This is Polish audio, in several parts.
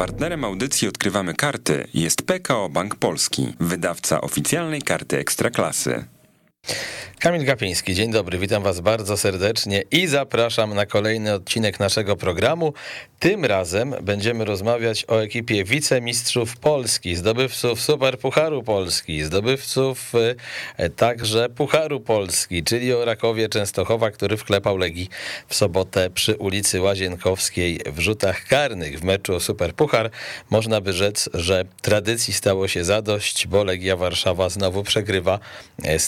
Partnerem audycji Odkrywamy Karty jest PKO Bank Polski, wydawca oficjalnej karty Ekstraklasy. Kamil Gapiński, dzień dobry, witam was bardzo serdecznie i zapraszam na kolejny odcinek naszego programu. Tym razem będziemy rozmawiać o ekipie wicemistrzów Polski, zdobywców Superpucharu Polski, zdobywców e, także Pucharu Polski, czyli o Rakowie Częstochowa, który wklepał Legii w sobotę przy ulicy Łazienkowskiej w rzutach karnych w meczu o Superpuchar. Można by rzec, że tradycji stało się zadość, bo Legia Warszawa znowu przegrywa e,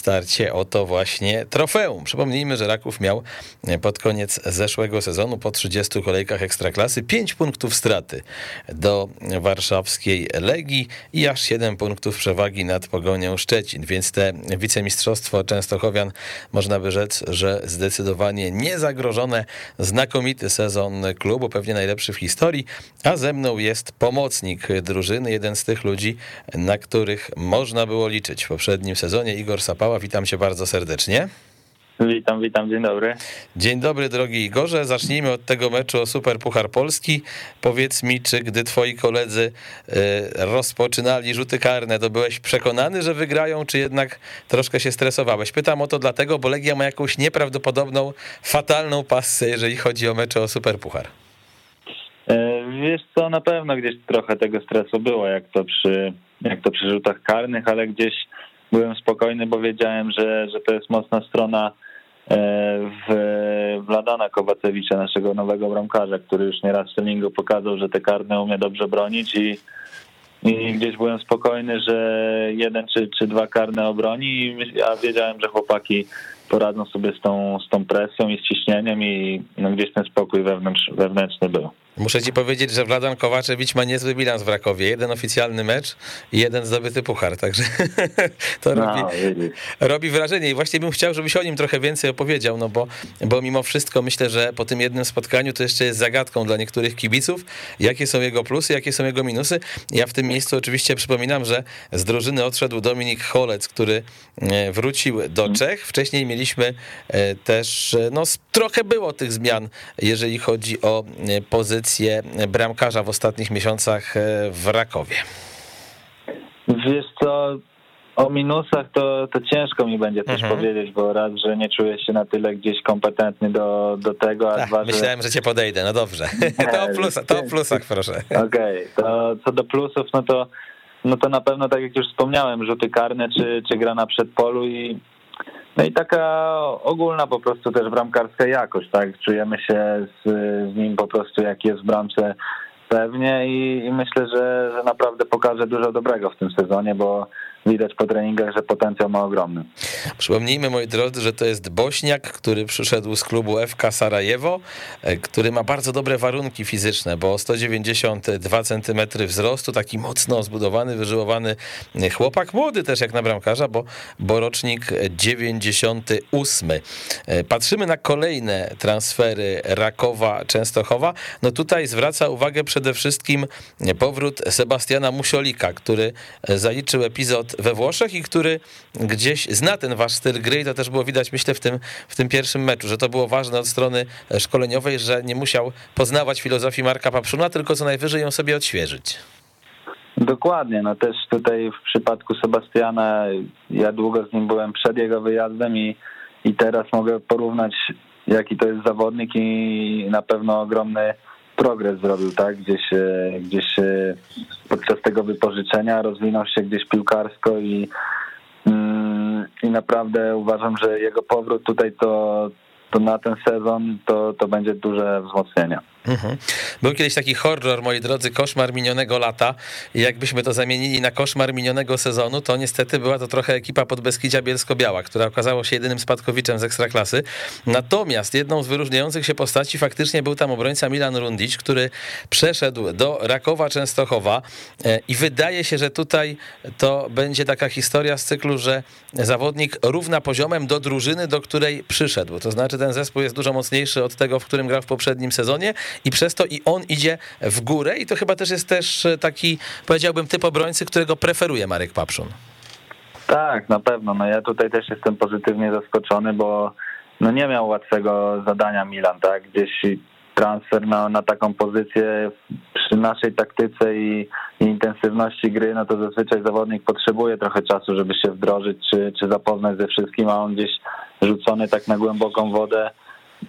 starcie o to właśnie trofeum. Przypomnijmy, że Raków miał e, pod koniec zeszłego sezonu po 30 kolejkach Ekstraklasy 5 punktów straty do warszawskiej Legii i aż 7 punktów przewagi nad Pogonią Szczecin, więc te wicemistrzostwo Częstochowian można by rzec, że zdecydowanie niezagrożone, znakomity sezon klubu, pewnie najlepszy w historii, a ze mną jest pomocnik drużyny, jeden z tych ludzi, na których można było liczyć w poprzednim sezonie, Igor Sapała, witam cię bardzo serdecznie. Witam, witam, dzień dobry. Dzień dobry, drogi Igorze. Zacznijmy od tego meczu o Super Puchar Polski. Powiedz mi, czy gdy twoi koledzy y, rozpoczynali rzuty karne, to byłeś przekonany, że wygrają, czy jednak troszkę się stresowałeś? Pytam o to dlatego, bo Legia ma jakąś nieprawdopodobną, fatalną pasję, jeżeli chodzi o mecze o Super Puchar. E, wiesz co, na pewno gdzieś trochę tego stresu było, jak to przy, jak to przy rzutach karnych, ale gdzieś byłem spokojny, bo wiedziałem, że, że to jest mocna strona e, w Wladana Kowacewicza, naszego nowego bramkarza, który już nieraz w treningu pokazał, że te karne umie dobrze bronić i, i gdzieś byłem spokojny, że jeden czy, czy dwa karne obroni ja wiedziałem, że chłopaki poradzą sobie z tą, z tą presją i z ciśnieniem i no, gdzieś ten spokój wewnętrz, wewnętrzny był. Muszę ci powiedzieć, że Wladan Kowaczewicz ma niezły bilans w Rakowie. Jeden oficjalny mecz i jeden zdobyty puchar, także to no, robi, robi, wrażenie i właśnie bym chciał, żebyś o nim trochę więcej opowiedział, no bo, bo mimo wszystko myślę, że po tym jednym spotkaniu to jeszcze jest zagadką dla niektórych kibiców, jakie są jego plusy, jakie są jego minusy. Ja w tym miejscu oczywiście przypominam, że z drużyny odszedł Dominik Holec, który e, wrócił do mhm. Czech. Wcześniej mieliśmy e, też, e, no trochę było tych zmian, jeżeli chodzi o pozycję pozycję bramkarza w ostatnich miesiącach e, w Rakowie? Wiesz co, o minusach to, to ciężko mi będzie coś mhm. powiedzieć, bo raz, że nie czuję się na tyle gdzieś kompetentny do, do tego, a Ach, dwa, Myślałem, że... że cię podejdę, no dobrze. to, o plusa, to o plusach proszę. Okej, okay. to co do plusów, no to no to na pewno, tak jak już wspomniałem, rzuty karne czy, czy gra na przedpolu i no i taka ogólna po prostu też bramkarska jakość, tak? Czujemy się z, z nim po prostu jak jest w bramce pewnie i, i myślę, że, że naprawdę pokaże dużo dobrego w tym sezonie, bo widać po treningach, że potencjał ma ogromny. Przypomnijmy, moi drodzy, że to jest Bośniak, który przyszedł z klubu FK Sarajewo, e, który ma bardzo dobre warunki fizyczne, bo 192 cm wzrostu, taki mocno zbudowany, wyżyłowany chłopak, młody też jak na bramkarza, bo, bo rocznik 98. E, patrzymy na kolejne transfery Rakowa, Częstochowa. No tutaj zwraca uwagę przede wszystkim powrót Sebastiana Musiolika, który zaliczył epizod we Włoszech i który gdzieś zna ten wasz styl gry i to też było widać, myślę, w tym, w tym pierwszym meczu, że to było ważne od strony szkoleniowej, że nie musiał poznawać filozofii Marka Papszuna, tylko co najwyżej ją sobie odświeżyć. Dokładnie, no też tutaj w przypadku Sebastiana ja długo z nim byłem przed jego wyjazdem i, i teraz mogę porównać jaki to jest zawodnik i na pewno ogromny progres zrobił, tak? Gdzieś, gdzieś podczas tego wypożyczenia rozwinął się gdzieś piłkarsko i, mm, i naprawdę uważam, że jego powrót tutaj to, to na ten sezon to, to będzie duże wzmocnienie. Był kiedyś taki horror, moi drodzy, koszmar minionego lata jakbyśmy to zamienili na koszmar minionego sezonu, to niestety była to trochę ekipa Podbeskidzia Bielsko-Biała, która okazała się jedynym spadkowiczem z Ekstraklasy. Natomiast jedną z wyróżniających się postaci faktycznie był tam obrońca Milan Rundić, który przeszedł do Rakowa Częstochowa e, i wydaje się, że tutaj to będzie taka historia z cyklu, że zawodnik równa poziomem do drużyny, do której przyszedł. To znaczy ten zespół jest dużo mocniejszy od tego, w którym grał w poprzednim sezonie i przez to i on idzie w górę i to chyba też jest też taki, powiedziałbym, typ obrońcy, którego preferuje Marek Papszun. Tak, na pewno. No ja tutaj też jestem pozytywnie zaskoczony, bo no nie miał łatwego zadania Milan, tak? Gdzieś transfer na, na taką pozycję przy naszej taktyce i, i, intensywności gry, no to zazwyczaj zawodnik potrzebuje trochę czasu, żeby się wdrożyć czy, czy zapoznać ze wszystkim, a on gdzieś rzucony tak na głęboką wodę,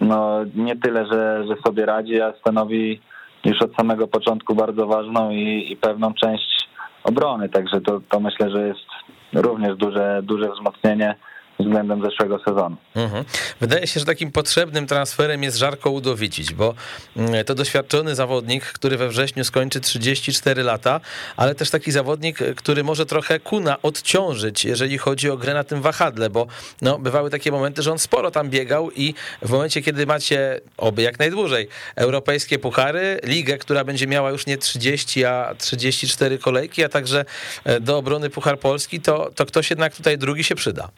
no nie tyle, że, że sobie radzi, a stanowi już od samego początku bardzo ważną i, i pewną część obrony, także to, to myślę, że jest również duże, duże wzmocnienie względem zeszłego sezonu. Mhm. Wydaje się, że takim potrzebnym transferem jest Żarko Udowicić, bo mm, to doświadczony zawodnik, który we wrześniu skończy 34 lata, ale też taki zawodnik, który może trochę Kuna odciążyć, jeżeli chodzi o grę na tym wahadle, bo no, bywały takie momenty, że on sporo tam biegał i w momencie, kiedy macie, oby jak najdłużej, europejskie puchary, ligę, która będzie miała już nie 30, a 34 kolejki, a także e, do obrony Puchar Polski, to, to ktoś jednak tutaj drugi się przyda.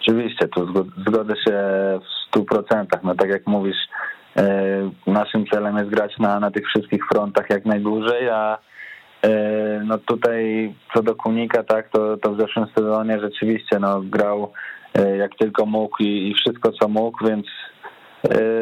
Oczywiście, tu zgodzę się w stu procentach. No tak jak mówisz, e, naszym celem jest grać na, na tych wszystkich frontach jak najdłużej, a e, no tutaj co do Kunika, tak, to, to w zeszłym sezonie rzeczywiście no, grał e, jak tylko mógł i, i wszystko co mógł, więc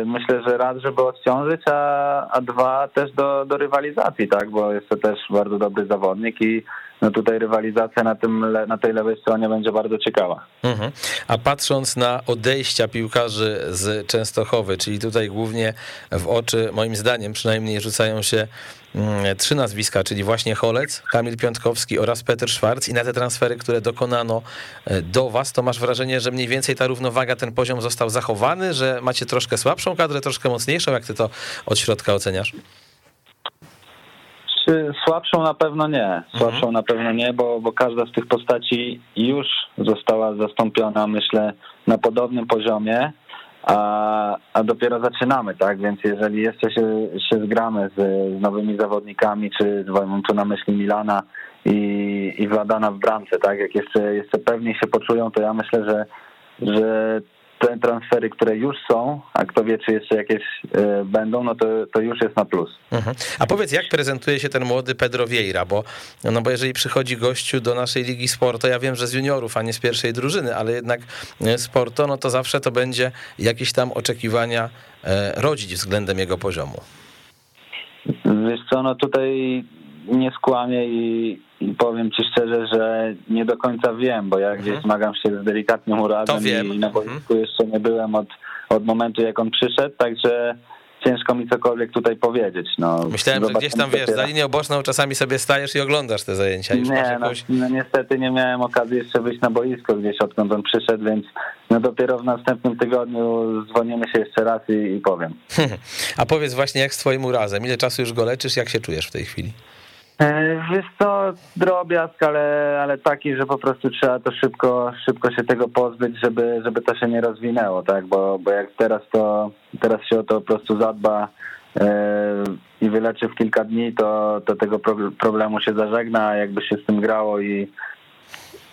myślę, że raz, żeby odciążyć, a, a dwa też do, do rywalizacji, tak, bo jest to też bardzo dobry zawodnik i no tutaj rywalizacja na, tym, na tej lewej stronie będzie bardzo ciekawa. Mhm. A patrząc na odejścia piłkarzy z Częstochowy, czyli tutaj głównie w oczy, moim zdaniem przynajmniej rzucają się mm, trzy nazwiska, czyli właśnie Holec, Kamil Piątkowski oraz Peter Schwarz i na te transfery, które dokonano e, do was, to masz wrażenie, że mniej więcej ta równowaga, ten poziom został zachowany, że macie troszkę słabszą kadrę, troszkę mocniejszą, jak ty to od środka oceniasz? Słabszą na pewno nie. Słabszą mhm. na pewno nie, bo, bo każda z tych postaci już została zastąpiona, myślę, na podobnym poziomie, a, a dopiero zaczynamy, tak? Więc jeżeli jeszcze się, się zgramy z, z nowymi zawodnikami, czy mam tu na myśli Milana i, i Wladana w bramce, tak? Jak jeszcze, jeszcze pewniej się poczują, to ja myślę, że, że te transfery, które już są, a kto wie, czy jeszcze jakieś e, będą, no to, to już jest na plus. Mhm. A powiedz, jak prezentuje się ten młody Pedro Vieira, bo, no bo jeżeli przychodzi gościu do naszej Ligi Sporto, ja wiem, że z juniorów, a nie z pierwszej drużyny, ale jednak e, Sporto, no to zawsze to będzie jakieś tam oczekiwania e, rodzić względem jego poziomu. Wiesz co, no tutaj nie skłamię i, i powiem ci szczerze, że nie do końca wiem, bo ja gdzieś mhm. zmagam się z delikatnym urazem i na boisku mhm. jeszcze nie byłem od, od momentu, jak on przyszedł, także ciężko mi cokolwiek tutaj powiedzieć. No, Myślałem, że gdzieś tam, wiesz, za linię oboczną czasami sobie stajesz i oglądasz te zajęcia. Już nie, no, jakąś... no, niestety nie miałem okazji jeszcze wyjść na boisko gdzieś, odkąd on przyszedł, więc no dopiero w następnym tygodniu dzwonimy się jeszcze raz i, i powiem. A powiedz właśnie, jak z twoim urazem? Ile czasu już go leczysz? Jak się czujesz w tej chwili? E, wiesz co, drobiazg, ale, ale taki, że po prostu trzeba to szybko, szybko się tego pozbyć, żeby, żeby to się nie rozwinęło, tak, bo, bo jak teraz to, teraz się o to po prostu zadba e, i wyleczy w kilka dni, to, to tego problemu się zażegna, jakby się z tym grało i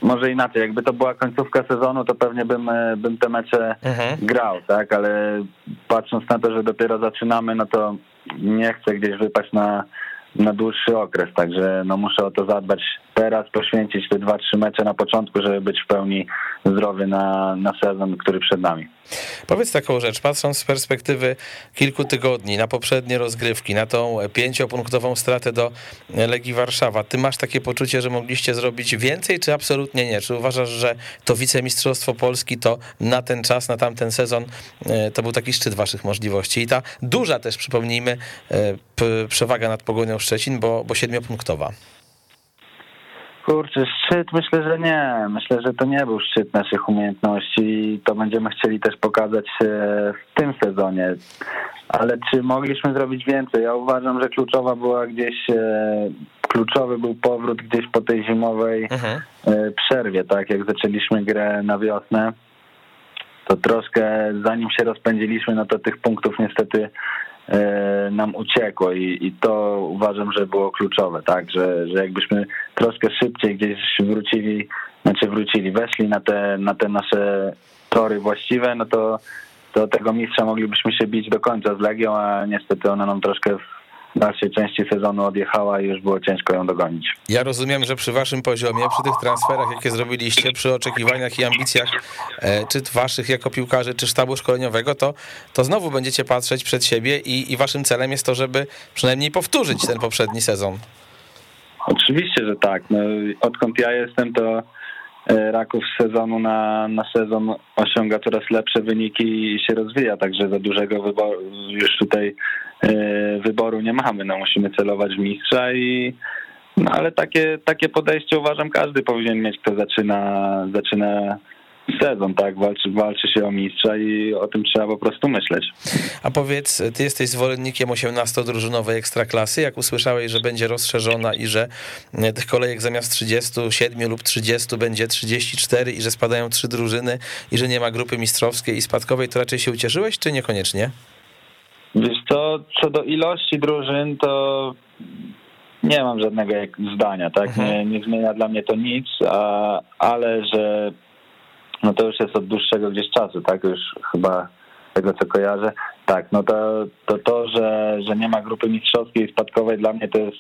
może inaczej, jakby to była końcówka sezonu, to pewnie bym, e, bym te mecze mhm. grał, tak, ale patrząc na to, że dopiero zaczynamy, no to nie chcę gdzieś wypaść na na dłuższy okres, także no muszę o to zadbać teraz, poświęcić te dwa, trzy mecze na początku, żeby być w pełni zdrowy na, na sezon, który przed nami. Powiedz taką rzecz, patrząc z perspektywy kilku tygodni na poprzednie rozgrywki, na tą pięciopunktową stratę do Legii Warszawa, ty masz takie poczucie, że mogliście zrobić więcej, czy absolutnie nie? Czy uważasz, że to wicemistrzostwo Polski to na ten czas, na tamten sezon e, to był taki szczyt waszych możliwości i ta duża też, przypomnijmy, e, przewaga nad Pogonią Szczecin, bo, bo siedmiopunktowa. Kurczę, szczyt myślę, że nie. Myślę, że to nie był szczyt naszych umiejętności i to będziemy chcieli też pokazać w tym sezonie. Ale czy mogliśmy zrobić więcej? Ja uważam, że kluczowa była gdzieś, e, kluczowy był powrót gdzieś po tej zimowej mhm. E, przerwie, tak jak zaczęliśmy grę na wiosnę. To troszkę zanim się rozpędziliśmy, no to tych punktów niestety E, nam uciekło i, i to uważam, że było kluczowe, tak, że, że jakbyśmy troszkę szybciej gdzieś wrócili, znaczy wrócili, weszli na te, na te nasze tory właściwe, no to, to tego mistrza moglibyśmy się bić do końca z Legią, a niestety ona nam troszkę w dalszej części sezonu odjechała i już było ciężko ją dogonić. Ja rozumiem, że przy waszym poziomie, przy tych transferach, jakie zrobiliście, przy oczekiwaniach i ambicjach, e, czy waszych jako piłkarzy, czy sztabu szkoleniowego, to, to znowu będziecie patrzeć przed siebie i, i waszym celem jest to, żeby przynajmniej powtórzyć ten poprzedni sezon. Oczywiście, że tak. No, odkąd ja jestem, to Raków z sezonu na, na sezon osiąga coraz lepsze wyniki i się rozwija, także za dużego wyboru już tutaj e, wyboru nie mamy. No, musimy celować w mistrza i no, ale takie, takie podejście uważam każdy powinien mieć, kto zaczyna, zaczyna sezon, tak? Walczy, walczy się o mistrza i o tym trzeba po prostu myśleć. A powiedz, ty jesteś zwolennikiem 18-drużynowej ekstraklasy, jak usłyszałeś, że będzie rozszerzona i że e, tych kolejek zamiast 37 lub 30 będzie 34 i że spadają trzy drużyny i że nie ma grupy mistrzowskiej i spadkowej, to raczej się ucieszyłeś, czy niekoniecznie? Wiesz co, co do ilości drużyn, to nie mam żadnego zdania, tak? Mhm. Nie, nie zmienia dla mnie to nic, a, ale że no to już jest od dłuższego gdzieś czasu, tak? Już chyba tego co kojarzę. Tak, no to to, to że, że nie ma grupy mistrzowskiej i spadkowej dla mnie to jest,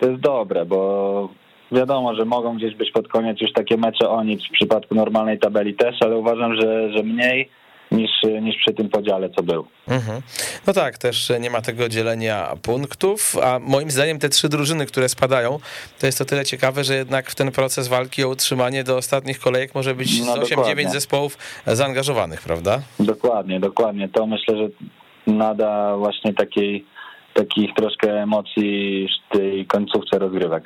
to jest dobre, bo wiadomo, że mogą gdzieś być pod koniec już takie mecze o nic w przypadku normalnej tabeli też, ale uważam, że, że mniej niż, niż przy tym podziale, co był. Mhm. No tak, też nie ma tego dzielenia punktów, a moim zdaniem te trzy drużyny, które spadają, to jest to tyle ciekawe, że jednak w ten proces walki o utrzymanie do ostatnich kolejek może być no, 8-9 zespołów zaangażowanych, prawda? Dokładnie, dokładnie. To myślę, że nada właśnie takiej takich troszkę emocji w tej końcówce rozgrywek.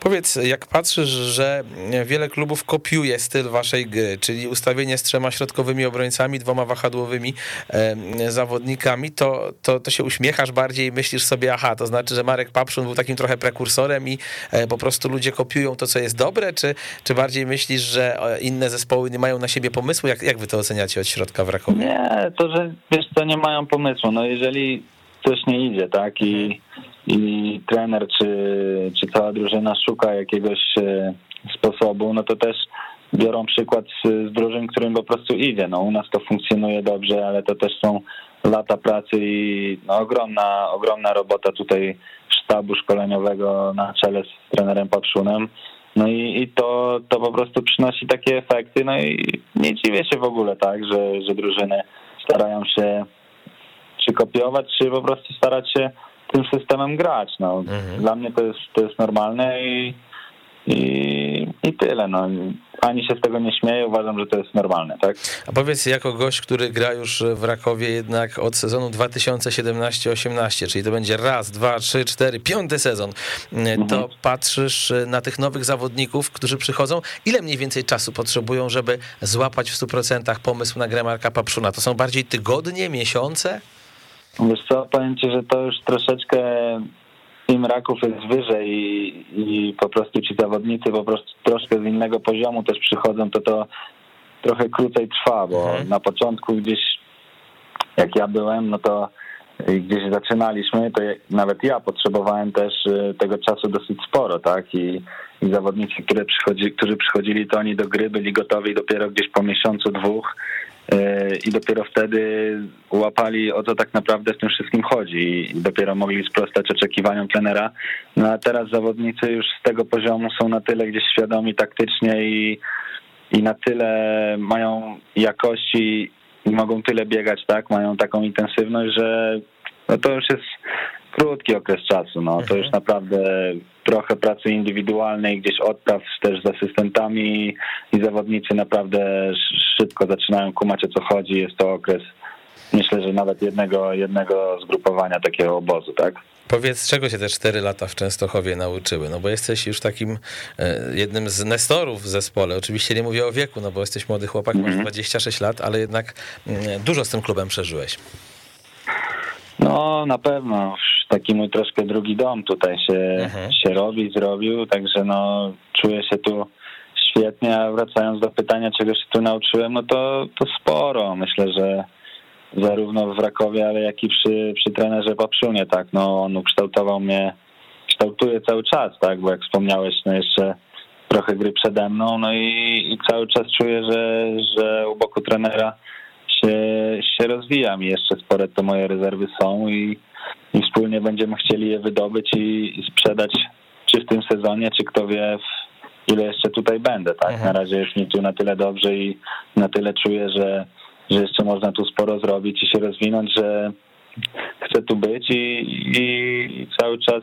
Powiedz, jak patrzysz, że wiele klubów kopiuje styl waszej gry, czyli ustawienie z trzema środkowymi obrońcami, dwoma wahadłowymi e, zawodnikami, to, to, to się uśmiechasz bardziej i myślisz sobie, aha, to znaczy, że Marek Papszun był takim trochę prekursorem i e, po prostu ludzie kopiują to, co jest dobre, czy, czy bardziej myślisz, że inne zespoły nie mają na siebie pomysłu? Jak, jak wy to oceniacie od środka w Rakowie? Nie, to, że wiesz, to nie mają pomysłu. No jeżeli coś nie idzie, tak? I, i trener czy, czy cała drużyna szuka jakiegoś e, sposobu, no to też biorą przykład z, z drużyn, którym po prostu idzie. No, u nas to funkcjonuje dobrze, ale to też są lata pracy i no, ogromna, ogromna robota tutaj sztabu szkoleniowego na czele z trenerem Patrzunem. No i, i to, to po prostu przynosi takie efekty. No i nie dziwię się w ogóle, tak, że, że drużyny starają się czy kopiować, czy po prostu starać się tym systemem grać. No, mhm. Dla mnie to jest, to jest normalne i, i, i tyle. No. Ani się z tego nie śmieję, uważam, że to jest normalne, tak? A powiedz, jako gość, który gra już w Rakowie jednak od sezonu 2017-18, czyli to będzie raz, dwa, trzy, cztery, piąty sezon, mhm. to patrzysz na tych nowych zawodników, którzy przychodzą, ile mniej więcej czasu potrzebują, żeby złapać w 100% pomysł na grę Marka Papszuna? To są bardziej tygodnie, miesiące? Wiesz co, powiem ci, że to już troszeczkę im raków jest wyżej i, i po prostu ci zawodnicy po prostu troszkę z innego poziomu też przychodzą, to to trochę krócej trwa, bo mhm. na początku gdzieś jak ja byłem, no to gdzieś zaczynaliśmy, to nawet ja potrzebowałem też y, tego czasu dosyć sporo, tak? I, i zawodnicy, które przychodzi, którzy przychodzili, to oni do gry byli gotowi dopiero gdzieś po miesiącu, dwóch i dopiero wtedy łapali o co tak naprawdę w tym wszystkim chodzi i dopiero mogli sprostać oczekiwaniom trenera. No a teraz zawodnicy już z tego poziomu są na tyle gdzieś świadomi taktycznie i, i na tyle mają jakości i mogą tyle biegać, tak, mają taką intensywność, że no to już jest krótki okres czasu. No. To mhm. już naprawdę trochę pracy indywidualnej, gdzieś odpraw też z asystentami i zawodnicy naprawdę szybko zaczynają kumać o co chodzi. Jest to okres myślę, że nawet jednego, jednego zgrupowania takiego obozu, tak? Powiedz, czego się te cztery lata w Częstochowie nauczyły? No bo jesteś już takim e, jednym z nestorów w zespole. Oczywiście nie mówię o wieku, no bo jesteś młody chłopak, mm -hmm. masz 26 mhm. lat, ale jednak mm, dużo z tym klubem przeżyłeś. No na pewno, taki mój troszkę drugi dom tutaj się, mhm. się robi, zrobił, także no czuję się tu świetnie, a wracając do pytania, czego się tu nauczyłem, no to, to sporo. Myślę, że zarówno w Rakowie, ale jak i przy, przy trenerze Papszunie, tak, no on ukształtował mnie, kształtuje cały czas, tak, bo jak wspomniałeś, no jeszcze trochę gry przede mną, no i, i cały czas czuję, że, że u boku trenera się, się rozwijam i jeszcze spore to moje rezerwy są i, i wspólnie będziemy chcieli je wydobyć i, i sprzedać czy w tym sezonie, czy kto wie ile jeszcze tutaj będę, tak? Mhm. Na razie jest mi tu na tyle dobrze i na tyle czuję, że, że jeszcze można tu sporo zrobić i się rozwinąć, że chcę tu być i, i cały czas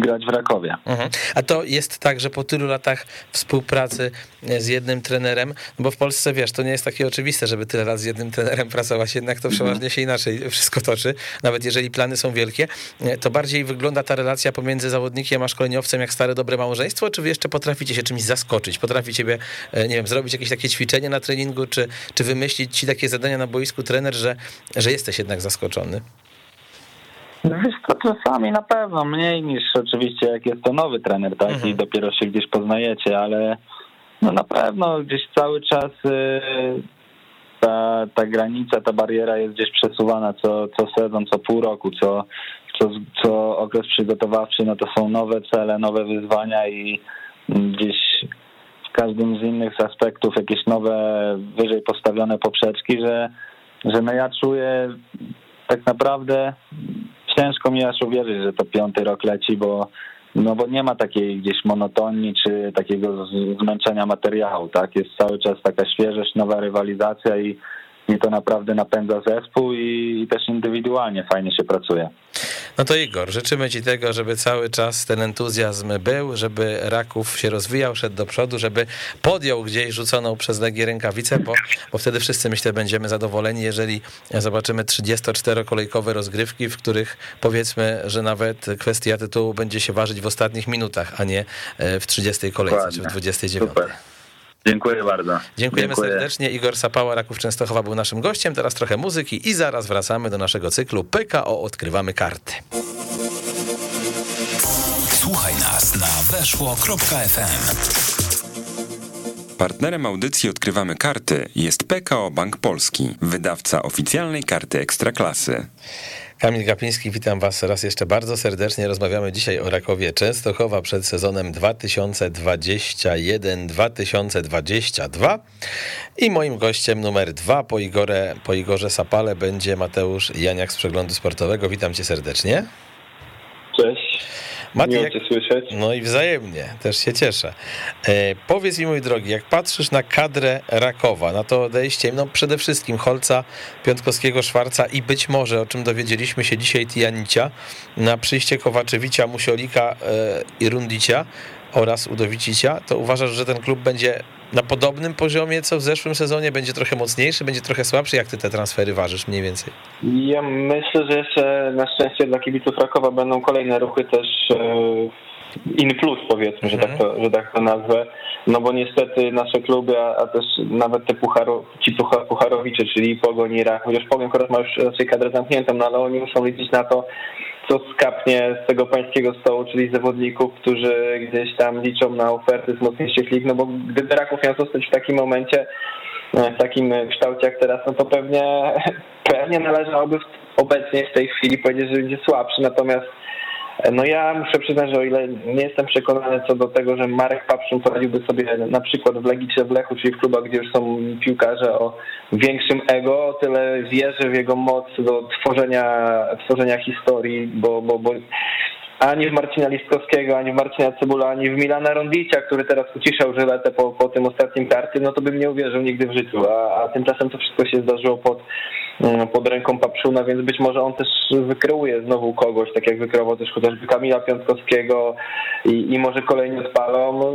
grać w Rakowie. Mhm. A to jest tak, że po tylu latach współpracy z jednym trenerem, no bo w Polsce wiesz, to nie jest takie oczywiste, żeby tyle lat z jednym trenerem pracować, jednak to przeważnie się inaczej wszystko toczy, nawet jeżeli plany są wielkie, to bardziej wygląda ta relacja pomiędzy zawodnikiem a szkoleniowcem jak stare dobre małżeństwo, czy wy jeszcze potraficie się czymś zaskoczyć, potrafi ciebie, e, nie wiem, zrobić jakieś takie ćwiczenie na treningu, czy, czy wymyślić ci takie zadania na boisku trener, że, że jesteś jednak zaskoczony? Wiesz to czasami na pewno mniej niż oczywiście jak jest to nowy trener, tak? Mhm. I dopiero się gdzieś poznajecie, ale no na pewno gdzieś cały czas y, ta, ta granica, ta bariera jest gdzieś przesuwana co, co sezon, co pół roku, co, co, co okres przygotowawczy, no to są nowe cele, nowe wyzwania i gdzieś w każdym z innych aspektów jakieś nowe, wyżej postawione poprzeczki, że, że no ja czuję tak naprawdę ciężko mi aż uwierzyć, że to piąty rok leci, bo no bo nie ma takiej gdzieś monotonii czy takiego zmęczenia materiału, tak? Jest cały czas taka świeżość, nowa rywalizacja i, i to naprawdę napędza zespół i, i też indywidualnie fajnie się pracuje. No to Igor, życzymy Ci tego, żeby cały czas ten entuzjazm był, żeby Raków się rozwijał, szedł do przodu, żeby podjął gdzieś rzuconą przez Legię rękawicę, bo, bo wtedy wszyscy, myślę, będziemy zadowoleni, jeżeli zobaczymy 34-kolejkowe rozgrywki, w których powiedzmy, że nawet kwestia tytułu będzie się ważyć w ostatnich minutach, a nie e, w 30 kolejce czy w Dokładnie. 29. Super. Dziękuję bardzo. Dziękujemy Dziękuję. serdecznie. Igor Sapała, Raków Częstochowa był naszym gościem. Teraz trochę muzyki i zaraz wracamy do naszego cyklu PKO Odkrywamy Karty. Słuchaj nas na weszło.fm. Partnerem audycji Odkrywamy Karty jest PKO Bank Polski, wydawca oficjalnej karty Ekstraklasy. Kamil Gapiński, witam Was raz jeszcze bardzo serdecznie. Rozmawiamy dzisiaj o Rakowie Częstochowa przed sezonem 2021-2022. I moim gościem numer dwa po, Igorze, po Igorze Sapale będzie Mateusz Janiak z Przeglądu Sportowego. Witam Cię serdecznie. Cześć. Mati, jak- słyszeć. No i wzajemnie, też się cieszę. E, powiedz mi, mój drogi, jak patrzysz na kadrę Rakowa, na to odejście, no przede wszystkim Holca, Piątkowskiego, Szwarca i być może, o czym dowiedzieliśmy się dzisiaj, Tijanicia, na przyjście Kowaczewicza, Musiolika e, i Rundicia oraz Udowicicia, to uważasz, że ten klub będzie na podobnym poziomie, co w zeszłym sezonie? Będzie trochę mocniejszy, będzie trochę słabszy? Jak ty te transfery ważysz mniej więcej? Ja myślę, że jeszcze na szczęście dla kibiców Rakowa będą kolejne ruchy też e, in plus powiedzmy, że, tak to, że tak to nazwę. No bo niestety nasze kluby, a, a też nawet te pucharo, ci pucha- pucharowicze, czyli Pogoń i chociaż Pogoń akurat ma już raczej kadrę zamkniętą, no ale oni muszą liczyć na to, co skapnie z tego pańskiego stołu, czyli zawodników, którzy gdzieś tam liczą na oferty z mocniejszych lig, no bo gdyby Raków miał zostać w takim momencie, e, w takim kształcie jak teraz, no to pewnie, pewnie należałoby obecnie w tej chwili powiedzieć, że będzie słabszy, natomiast no ja muszę przyznać, że o ile nie jestem przekonany co do tego, że Marek Papszun poradziłby sobie na przykład w Legii czy w Lechu, czyli w klubach, gdzie już są piłkarze o większym ego, o tyle wierzę w jego moc do tworzenia, tworzenia historii, bo, bo, bo ani w Marcina Listkowskiego, ani w Marcina Cebula, ani w Milana Rondicia, który teraz uciszał żyletę po, po tym ostatnim karty, no to bym nie uwierzył nigdy w życiu, a, a tymczasem to wszystko się zdarzyło pod, pod ręką Papszuna, więc być może on też wykreuje znowu kogoś, tak jak wykreował też chociażby Kamila Piątkowskiego i, i może kolejni odpalą. No,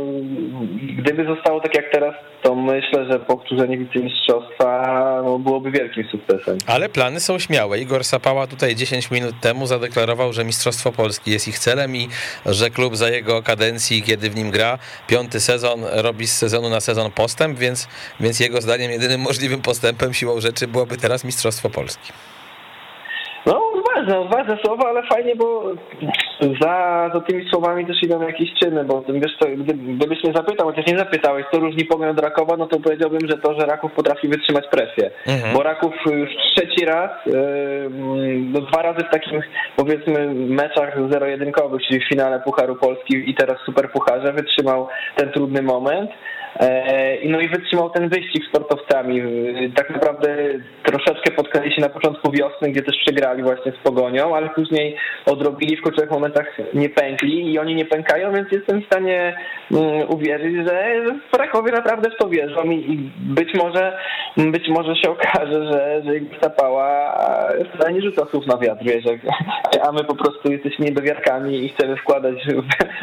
Gdyby zostało tak jak teraz, to myślę, że powtórzenie wicemistrzostwa no, byłoby wielkim sukcesem. Ale plany są śmiałe. Igor Sapała tutaj 10 minut temu zadeklarował, że Mistrzostwo Polski jest ich celem i że klub za jego kadencji, kiedy w nim gra, piąty sezon robi z sezonu na sezon postęp, więc, więc jego zdaniem jedynym możliwym postępem siłą rzeczy byłoby teraz Mistrzostwo Polski. No, odważne, odważne słowa, ale fajnie, bo za, za tymi słowami też idą jakieś czyny, bo wiesz co, gdy, gdybyś mnie zapytał, chociaż nie zapytałeś, co różni Pogoń od Rakowa, no to powiedziałbym, że to, że Raków potrafi wytrzymać presję. Mhm. Bo Raków już trzeci raz, no dwa razy w takim, powiedzmy, meczach zero-jedynkowych, czyli w finale Pucharu Polski i teraz w Super Pucharze wytrzymał ten trudny moment. E, no i wytrzymał ten wyścig sportowcami. Tak naprawdę troszeczkę potkali się na początku wiosny, gdzie też przegrali właśnie z Pogonią, ale później odrobili w kluczowych momentach nie pękli i oni nie pękają, więc jestem w stanie mm, uwierzyć, że w Krakowie naprawdę w to wierzą i być może być może się okaże, że, że Zapała wcale nie rzuca słów na wiatr, wiesz, a my po prostu jesteśmy niedowiarkami i chcemy wkładać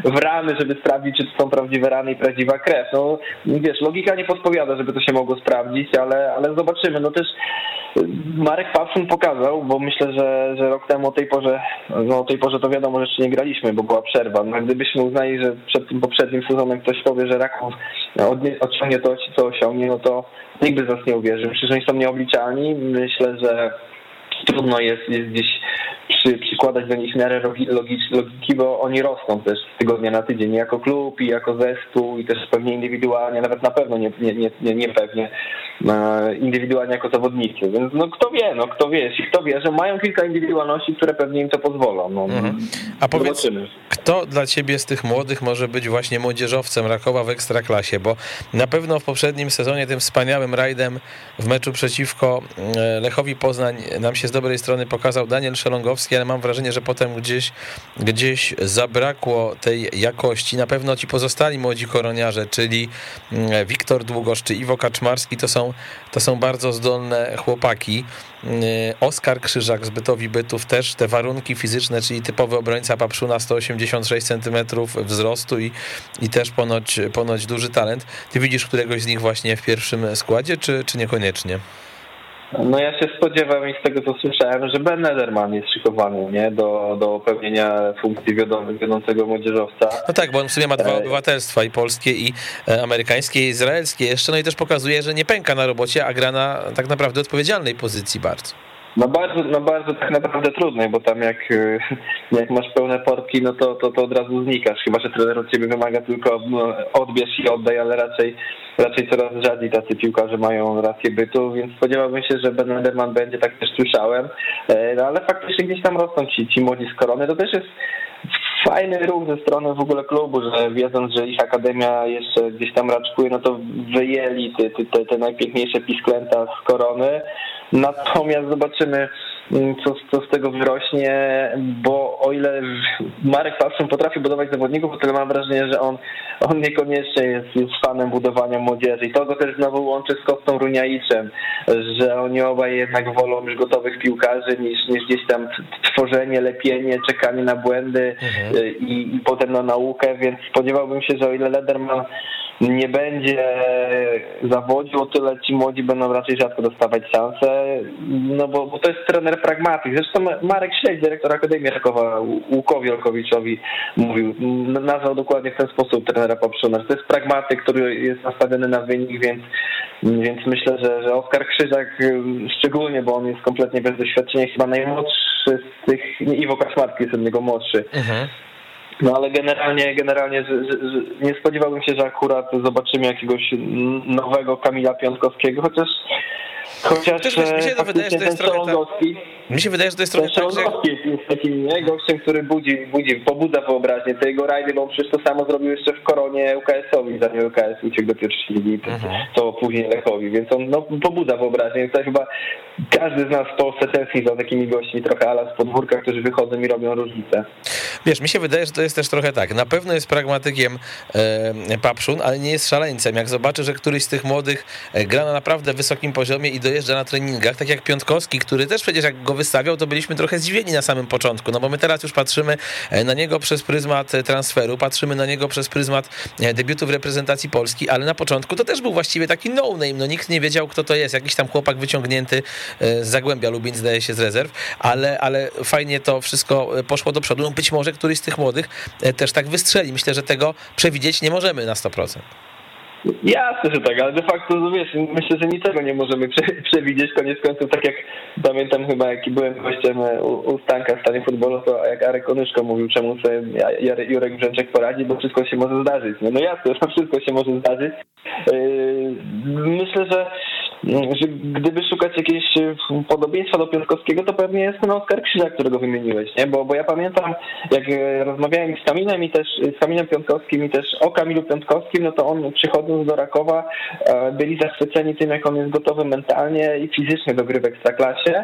w, w rany, żeby sprawdzić, czy to są prawdziwe rany i prawdziwa krew. No, wiesz, logika nie podpowiada, żeby to się mogło sprawdzić, ale, ale zobaczymy. No też Marek Pawszyn pokazał, bo myślę, że, że rok temu o tej porze, no o tej porze to wiadomo, że jeszcze nie graliśmy, bo była przerwa. No, gdybyśmy uznali, że przed tym poprzednim sezonem ktoś powie, że Raków osiągnie to, co osiągnie, no to nikt by z nas nie uwierzył. Przecież oni są nieobliczalni. Myślę, że trudno jest, jest gdzieś przy, przykładać do nich miarę logiki, bo oni rosną też z tygodnia na tydzień jako klub i jako zespół i też pewnie indywidualnie, nawet na pewno nie, nie, nie, nie pewnie e, indywidualnie jako zawodnicy. Więc no kto wie, no kto wie, kto wie, że mają kilka indywidualności, które pewnie im to pozwolą. No, mhm. A powiedz, zobaczymy. kto dla ciebie z tych młodych może być właśnie młodzieżowcem Rakowa w Ekstraklasie, bo na pewno w poprzednim sezonie tym wspaniałym rajdem w meczu przeciwko e, Lechowi Poznań nam się z dobrej strony pokazał Daniel Szelongowski, ale mam wrażenie, że potem gdzieś, gdzieś zabrakło tej jakości. Na pewno ci pozostali młodzi koroniarze, czyli mm, Wiktor Długosz czy Iwo Kaczmarski, to są, to są bardzo zdolne chłopaki. Mm, Oskar Krzyżak z Bytowi Bytów też te warunki fizyczne, czyli typowy obrońca Papszuna 186 cm wzrostu i, i też ponoć, ponoć duży talent. Ty widzisz któregoś z nich właśnie w pierwszym składzie, czy, czy niekoniecznie? No ja się spodziewam i z tego co słyszałem, że Ben Nederman jest szykowany nie? Do, do pełnienia funkcji wiodącego młodzieżowca. No tak, bo on w sumie ma dwa e, obywatelstwa, i polskie, i e, amerykańskie, i izraelskie jeszcze, no i też pokazuje, że nie pęka na robocie, a gra na tak naprawdę odpowiedzialnej pozycji bardzo. No bardzo, no bardzo tak naprawdę trudnej, bo tam jak, jak masz pełne portki, no to, to, to od razu znikasz. Chyba, że trener od ciebie wymaga tylko no, odbierz i oddaj, ale raczej, raczej coraz rzadziej tacy piłkarze mają rację bytu, więc spodziewałbym się, że Ben Lederman będzie, tak też słyszałem. E, no, ale faktycznie gdzieś tam rosną ci, ci młodzi z korony. To też jest fajny ruch ze strony w ogóle klubu, że wiedząc, że ich akademia jeszcze gdzieś tam raczkuje, no to wyjęli te, te, te najpiękniejsze pisklęta z korony. Natomiast zobaczymy, co, co z tego wyrośnie, bo o ile Marek Pawszyn potrafi budować zawodników, o tyle mam wrażenie, że on, on niekoniecznie jest, jest fanem budowania młodzieży i to go też znowu łączy z Kostą Runiaiczem, że oni obaj jednak wolą już gotowych piłkarzy niż, niż gdzieś tam tworzenie, lepienie, czekanie na błędy mhm. Y, i, i potem na naukę, więc spodziewałbym się, że o ile Lederman nie będzie zawodził, o tyle ci młodzi będą raczej rzadko dostawać szansę, no bo, bo to jest trener pragmatyk. Zresztą Marek Śledź, dyrektor Akademii Rakowa, Łukowi Olkowiczowi mówił, nazwał dokładnie w ten sposób trenera Poprzona, to jest pragmatyk, który jest nastawiony na wynik, więc, więc myślę, że, że Oskar Krzyżak szczególnie, bo on jest kompletnie bez doświadczenia, chyba najmłodszy z tych, nie, Iwo Kaczmarski jest od niego młodszy, mhm. No ale generalnie, generalnie nie spodziewałbym się, że akurat zobaczymy jakiegoś nowego Kamila Piątkowskiego, chociaż Chociaż Też, mi się wydaje, że to jest trochę tak, Mi się wydaje, że to jest trochę tak, że... jest takim nie, gościem, który budzi, budzi, pobudza wyobraźnię. Te jego rajdy, bo on przecież to samo zrobił jeszcze w koronie UKS-owi, zanim UKS uciekł do pierwszej ligi, mhm. to później Lechowi, więc on no, pobudza wyobraźnię. Więc to chyba każdy z nas w Polsce tęskni za takimi gośćmi trochę ala z podwórka, którzy wychodzą i robią różnicę. Wiesz, mi się wydaje, że to jest też trochę tak. Na pewno jest pragmatykiem e, Papszun, ale nie jest szaleńcem. Jak zobaczy, że któryś z tych młodych e, gra na naprawdę wysokim poziomie i dojeżdża na treningach, tak jak Piątkowski, który też przecież jak go wystawiał, to byliśmy trochę zdziwieni na samym początku, no bo my teraz już patrzymy e, na niego przez pryzmat e, transferu, patrzymy na niego przez pryzmat e, debiutu w reprezentacji Polski, ale na początku to też był właściwie taki no-name, no nikt nie wiedział, kto to jest, jakiś tam chłopak wyciągnięty z Zagłębia Lubin, zdaje się, z rezerw, ale, ale fajnie to wszystko poszło do przodu, no być może któryś z tych młodych też tak wystrzeli, myślę, że tego przewidzieć nie możemy na 100%. Jasne, że tak, ale de facto, no wiesz, myślę, że niczego nie możemy prze, przewidzieć. Koniec końców, tak jak pamiętam chyba, jaki byłem gościem e, u, u Stanka w stanie futbolu, to jak Arek Onyszko mówił, czemu sobie Jurek Brzęczek poradzi, bo wszystko się może zdarzyć. No, no jasne, że wszystko się może zdarzyć. Yy, myślę, że że gdyby szukać jakiegoś podobieństwa do Piątkowskiego, to pewnie jest ten Oskar Krzyżak, którego wymieniłeś, nie? Bo, bo ja pamiętam, jak rozmawiałem z Kamilem i też z Kamilem Piątkowskim i też o Kamilu Piątkowskim, no to on przychodząc do Rakowa byli zachwyceni tym, jak on jest gotowy mentalnie i fizycznie do gry w Ekstraklasie,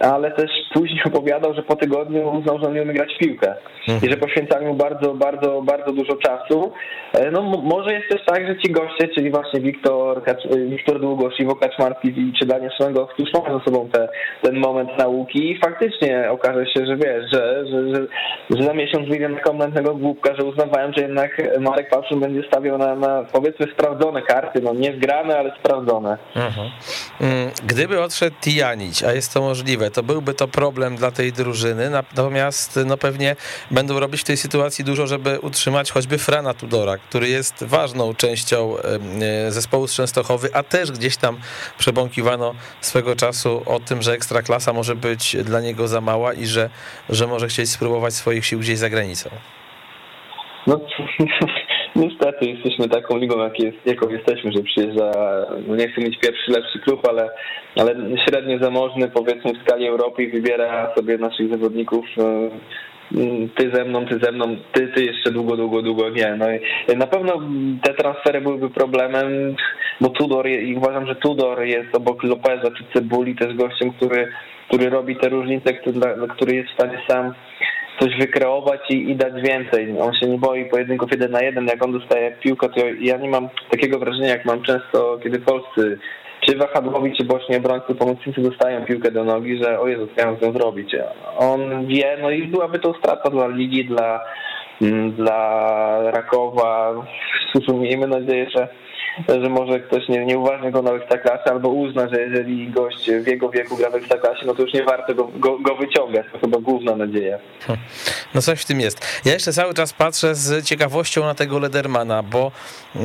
ale też później opowiadał, że po tygodniu uznał, że on nie umie grać w piłkę i że poświęcali mu bardzo, bardzo, bardzo dużo czasu. E, no może jest też tak, że ci goście, czyli właśnie Wiktor, Wiktor Długosz, Iwo Kaczmarski czy Daniel Szlęgow już mają ze sobą te, ten moment nauki i faktycznie okaże się, że wiesz, że, że, że, że za miesiąc wyjdę na kompletnego głupka, że uznawałem, że jednak Marek Pawszyn będzie stawiał na, na powiedzmy sprawdzone karty, no nie zgrane, ale sprawdzone. Mhm. Mm, gdyby odszedł Tijanić, a jest to możliwe, to byłby to problem dla tej drużyny, natomiast no pewnie będą robić w tej sytuacji dużo, żeby utrzymać choćby Frana Tudora, który jest ważną częścią e, zespołu z Częstochowy, a też gdzieś tam przebąkiwano swego czasu o tym, że Ekstraklasa może być dla niego za mała i że, że może chcieć spróbować swoich sił gdzieś za granicą. No, niestety jesteśmy taką ligą, jak jest, jaką jesteśmy, że przyjeżdża, no nie chcę mieć pierwszy lepszy klub, ale, ale średnio zamożny powiedzmy w skali Europy i wybiera sobie naszych zawodników e, ty ze mną, ty ze mną, ty, ty jeszcze długo, długo, długo nie. No i na pewno te transfery byłyby problemem, bo Tudor, i uważam, że Tudor jest obok Lopeza czy Cebuli też gościem, który, który robi te różnice, który, który jest w stanie sam coś wykreować i, i, dać więcej. On się nie boi pojedynków jeden na jeden. Jak on dostaje piłkę, to ja nie mam takiego wrażenia, jak mam często, kiedy polscy czy wahadłowi, czy bocznie obrońcy pomocnicy dostają piłkę do nogi, że o Jezu, co ja mam z nią zrobić. On wie, no i byłaby to strata dla ligi, dla, mm, dla Rakowa. Miejmy nadzieję, że że może ktoś nie, nie uważnie go na Ekstraklasie albo uzna, że jeżeli gość w jego wieku gra w Ekstraklasie, no to już nie warto go, go, go wyciągać. To chyba główna nadzieja. Hm. No coś w tym jest. Ja jeszcze cały czas patrzę z ciekawością na tego Ledermana, bo,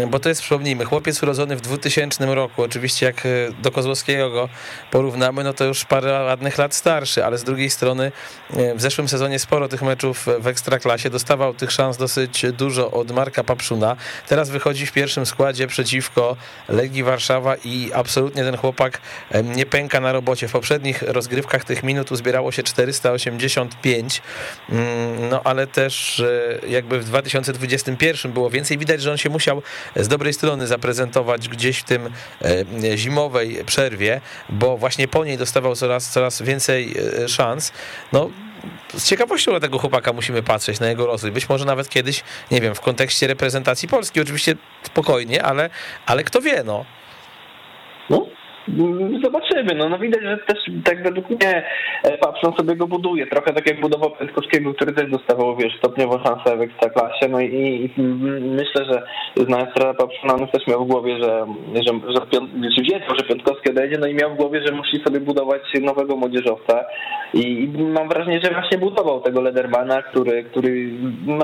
bo to jest, przypomnijmy, chłopiec urodzony w 2000 roku. Oczywiście jak e, do Kozłowskiego go porównamy, no to już parę ładnych lat starszy, ale z drugiej strony e, w zeszłym sezonie sporo tych meczów w Ekstraklasie, dostawał tych szans dosyć dużo od Marka Papszuna. Teraz wychodzi w pierwszym składzie przeciw przeciwko Legii Warszawa i absolutnie ten chłopak nie pęka na robocie. W poprzednich rozgrywkach tych minut uzbierało się 485, mm, no ale też jakby w 2021 było więcej. Widać, że on się musiał z dobrej strony zaprezentować gdzieś w tym zimowej przerwie, bo właśnie po niej dostawał coraz, coraz więcej e, szans. No z ciekawością na tego chłopaka musimy patrzeć, na jego rozwój. Być może nawet kiedyś, nie wiem, w kontekście reprezentacji Polski, oczywiście spokojnie, ale, ale kto wie, no. No, Zobaczymy. No, no widać, że też tak według mnie e, Papszon sobie go buduje. Trochę tak jak budował Pęskowskiego, który też dostawał, wiesz, stopniowo szansę w Ekstraklasie. No i, i myślę, że znając trenera Papszona, on też miał w głowie, że, że, że, że wiedział, że Piątkowski odejdzie, no i miał w głowie, że musi sobie budować nowego młodzieżowca. I, i mam wrażenie, że właśnie budował tego Ledermana, który, który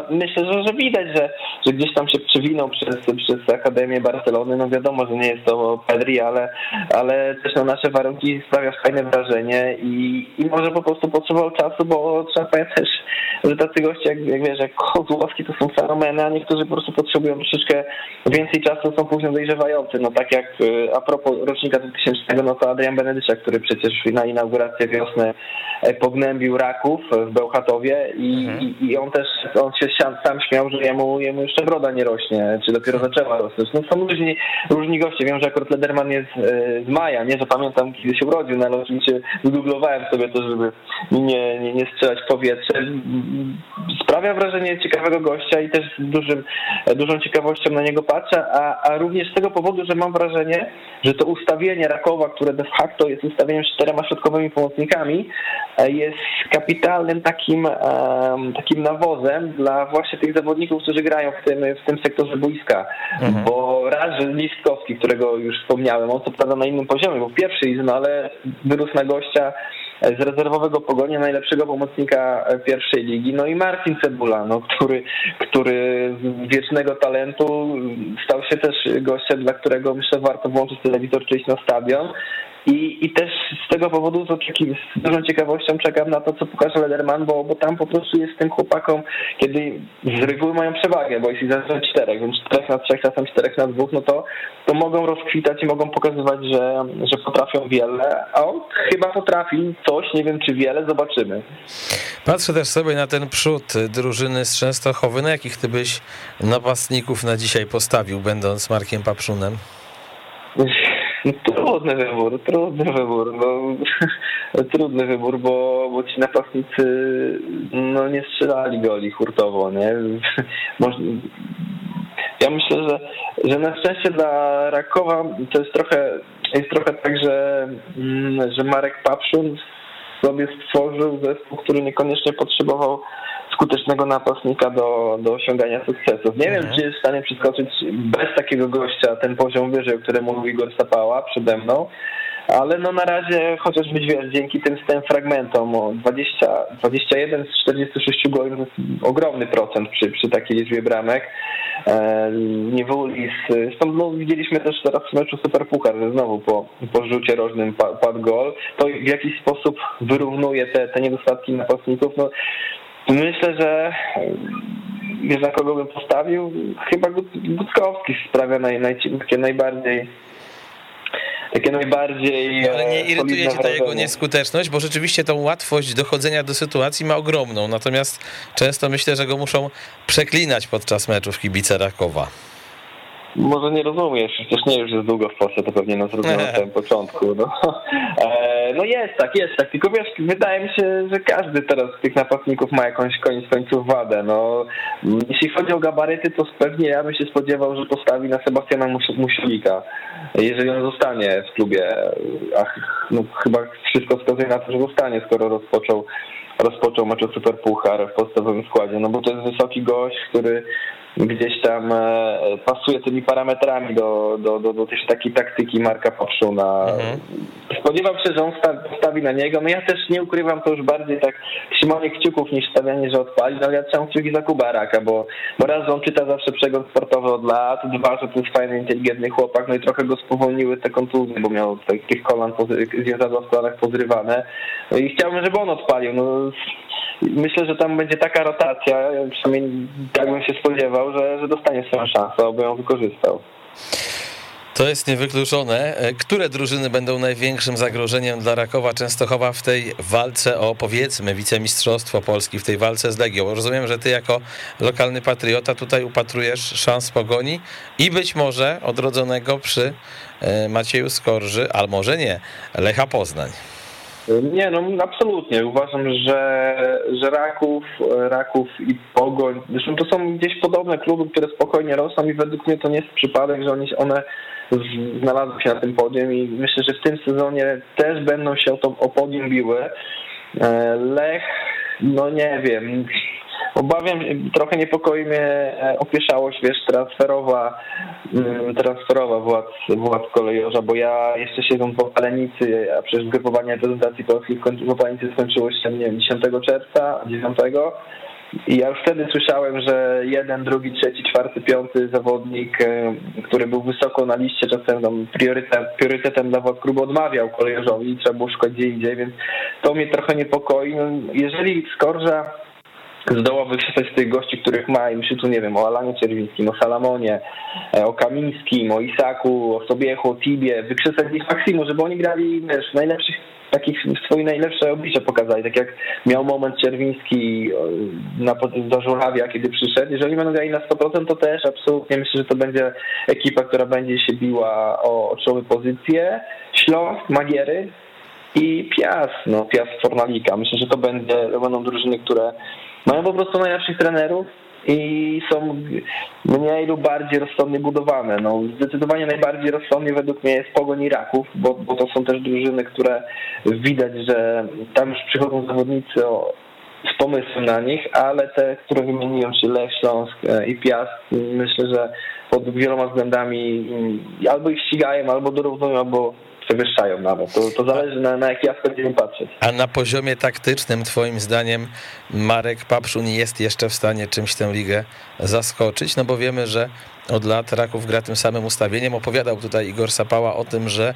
myślę, że, że widać, że, że gdzieś tam się przewinął przez, przez Akademię Barcelony. No wiadomo, że nie jest to Pedri, ale, ale ale też na nasze warunki sprawia fajne wrażenie i, i może po prostu potrzebował czasu, bo trzeba pamiętać, że tacy goście, jak, jak wiesz, jak Kozłowski to są fenomeny, a niektórzy po prostu potrzebują troszeczkę więcej czasu, są później dojrzewający. No tak jak y, a propos rocznika 2000, no to Adrian Benedycza, który przecież na inaugurację wiosny e, pognębił raków w Bełchatowie i, mhm. i, i, on też, on się sam śmiał, że jemu, jemu jeszcze broda nie rośnie, czy dopiero zaczęła rosnąć. No są różni, różni goście. Wiem, że akurat Lederman jest y, z maja, nie, że pamiętam, kiedy się urodził, no ale oczywiście googlowałem sobie to, żeby nie, nie, nie strzelać w powietrze. Sprawia wrażenie ciekawego gościa i też z dużym, dużą ciekawością na niego patrzę, a, a również z tego powodu, że mam wrażenie, że to ustawienie Rakowa, które de facto jest ustawieniem z czterema środkowymi pomocnikami, jest kapitalnym takim, takim nawozem dla właśnie tych zawodników, którzy grają w tym, w tym sektorze boiska. Mhm. Bo raz, że Listkowski, którego już wspomniałem, on co prawda na innym poziomie, bo pierwszy no ale wyrósł na gościa z rezerwowego pogonia najlepszego pomocnika pierwszej ligi. No i Marcin Cebula, no, który, który z wiecznego talentu stał się też gościem, dla którego myślę warto włączyć telewizor czy iść na stadion. I, I też z tego powodu z, oczeki- z dużą ciekawością czekam na to, co pokaże Lederman, bo, bo tam po prostu jest tym chłopakom, kiedy z reguły mają przewagę, bo jeśli zależy czterech, więc czterech na trzech, czasem czterech na dwóch, no to, to mogą rozkwitać i mogą pokazywać, że, że potrafią wiele, a on chyba potrafi coś, nie wiem czy wiele, zobaczymy. Patrzę też sobie na ten przód drużyny z Częstochowy. Na jakich ty byś napastników na dzisiaj postawił, będąc Markiem Papszunem? No, trudny wybór, trudny wybór, no, trudny wybór, bo, bo ci napastnicy no, nie strzelali goli hurtowo, nie? Ja myślę, że, że na szczęście dla Rakowa to jest trochę, jest trochę tak, że, mm, że Marek Papszun sobie stworzył zespół, który niekoniecznie potrzebował skutecznego napastnika do, do osiągania sukcesów. Nie wiem, czy jest w stanie przeskoczyć bez takiego gościa ten poziom wyżej, o którym mówił Igor Sapała przede mną, ale no na razie chociażby wiesz, dzięki tym, tym fragmentom o 20, 21 z 46 goli to jest ogromny procent przy, przy takiej liczbie bramek. E, nie Wulis, zresztą no, widzieliśmy też teraz w meczu Superpuchar, że znowu po, po rzucie rożnym padł, padł gol, to w jakiś sposób wyrównuje te, te niedostatki napastników. No, Myślę, że wiesz na kogo bym postawił? Chyba Gutkowski sprawia naj, naj, takie najbardziej takie najbardziej. Ale nie e, irytuje cię ta jego nieskuteczność, bo rzeczywiście tą łatwość dochodzenia do sytuacji ma ogromną. Natomiast często myślę, że go muszą przeklinać podczas meczów kibice Rakowa. Może nie rozumiesz, przecież nie już jest długo w Polsce, to pewnie na zrozumiał na samym początku. No. E, no jest tak, jest tak, tylko wiesz, wydaje mi się, że każdy teraz z tych napastników ma jakąś koniec końców wadę. No, jeśli chodzi o gabaryty, to pewnie ja bym się spodziewał, że postawi na Sebastiana Mus- Musielika, jeżeli on zostanie w klubie. Ach, no, chyba wszystko wskazuje na to, że zostanie, skoro rozpoczął rozpoczął mecz o Superpuchar w podstawowym składzie, no bo to jest wysoki gość, który gdzieś tam e, pasuje tymi parametrami do, do, do, do też takiej taktyki Marka Papszuna. Mhm. Spodziewam się, że on sta- postawi na niego. No ja też nie ukrywam to już bardziej tak trzymanie kciuków niż stawianie, że odpali. No ale ja trzymam kciuki za Kubaraka, bo, bo raz, że on czyta zawsze przegląd sportowy od lat, dwa, że to jest fajny, inteligentny chłopak, no i trochę go spowolniły te kontuzje, bo miał tak- tych kolan związadła w kolanach pozrywane. No i chciałbym, żeby on odpalił. No, myślę, że tam będzie taka rotacja, przynajmniej tak bym się spodziewał, że, że dostanie swoją szansę, aby ją wykorzystał. To jest niewykluczone. Które drużyny będą największym zagrożeniem dla Rakowa Częstochowa w tej walce o, powiedzmy, wicemistrzostwo Polski, w tej walce z Legią? Rozumiem, że ty jako lokalny patriota tutaj upatrujesz szans pogoni i być może odrodzonego przy e, Macieju Skorży, ale może nie, Lecha Poznań. Nie, no absolutnie. Uważam, że, że Raków, Raków i Pogoń, zresztą to są gdzieś podobne kluby, które spokojnie rosną i według mnie to nie jest przypadek, że one znalazły się na tym podium i myślę, że w tym sezonie też będą się o, to, o podium biły. E, Lech, no nie wiem. Obawiam trochę niepokoi mnie e, opieszałość, wiesz, transferowa, mm, transferowa władz, władz kolejorza, bo ja jeszcze siedzę po Palenicy, a przecież grupowanie reprezentacji końcu- w Palenicy skończyło się, nie wiem, 10 czerwca, 9 i ja już wtedy słyszałem, że jeden, drugi, trzeci, czwarty, piąty zawodnik, e, który był wysoko na liście, czasem tam priorytet, priorytetem dla władz klubu odmawiał kolejorzowi i trzeba było szukać gdzie indziej, więc to mnie trochę niepokoi. No, jeżeli Skorża zdoła wykrzesać z tych gości, których ma i myślę tu, nie wiem, o Alanie Czerwińskim, o Salamonie, e, o Kamińskim, o Isaku, o Sobiechu, o Tibie, wykrzesać z nich maksimum, żeby oni grali, wiesz, najlepszych takich swoje najlepsze oblicze pokazali, tak jak miał moment Czerwiński na, do Żurawia, kiedy przyszedł. Jeżeli będą grali na 100%, to też absolutnie myślę, że to będzie ekipa, która będzie się biła o, o czołowe pozycje. Śląsk, Magiery, i Piast, no Piast Fornalika. Myślę, że to będzie, to będą drużyny, które mają po prostu najlepszych trenerów i są mniej lub bardziej rozsądnie budowane. No, zdecydowanie najbardziej rozsądnie według mnie jest Pogoń Raków, bo, bo to są też drużyny, które widać, że tam już przychodzą zawodnicy o, z pomysłem na nich, ale te, które wymieniłem, czy Lech Śląsk e, i Piast, myślę, że pod wieloma względami mm, albo ich ścigają, albo dorównują, albo przewyższają nawet. To, to zależy na, na jaki aspekt będziemy patrzeć. A na poziomie taktycznym, twoim zdaniem, Marek Papszun jest jeszcze w stanie czymś tę ligę zaskoczyć? No bo wiemy, że od lat Raków gra tym samym ustawieniem. Opowiadał tutaj Igor Sapała o tym, że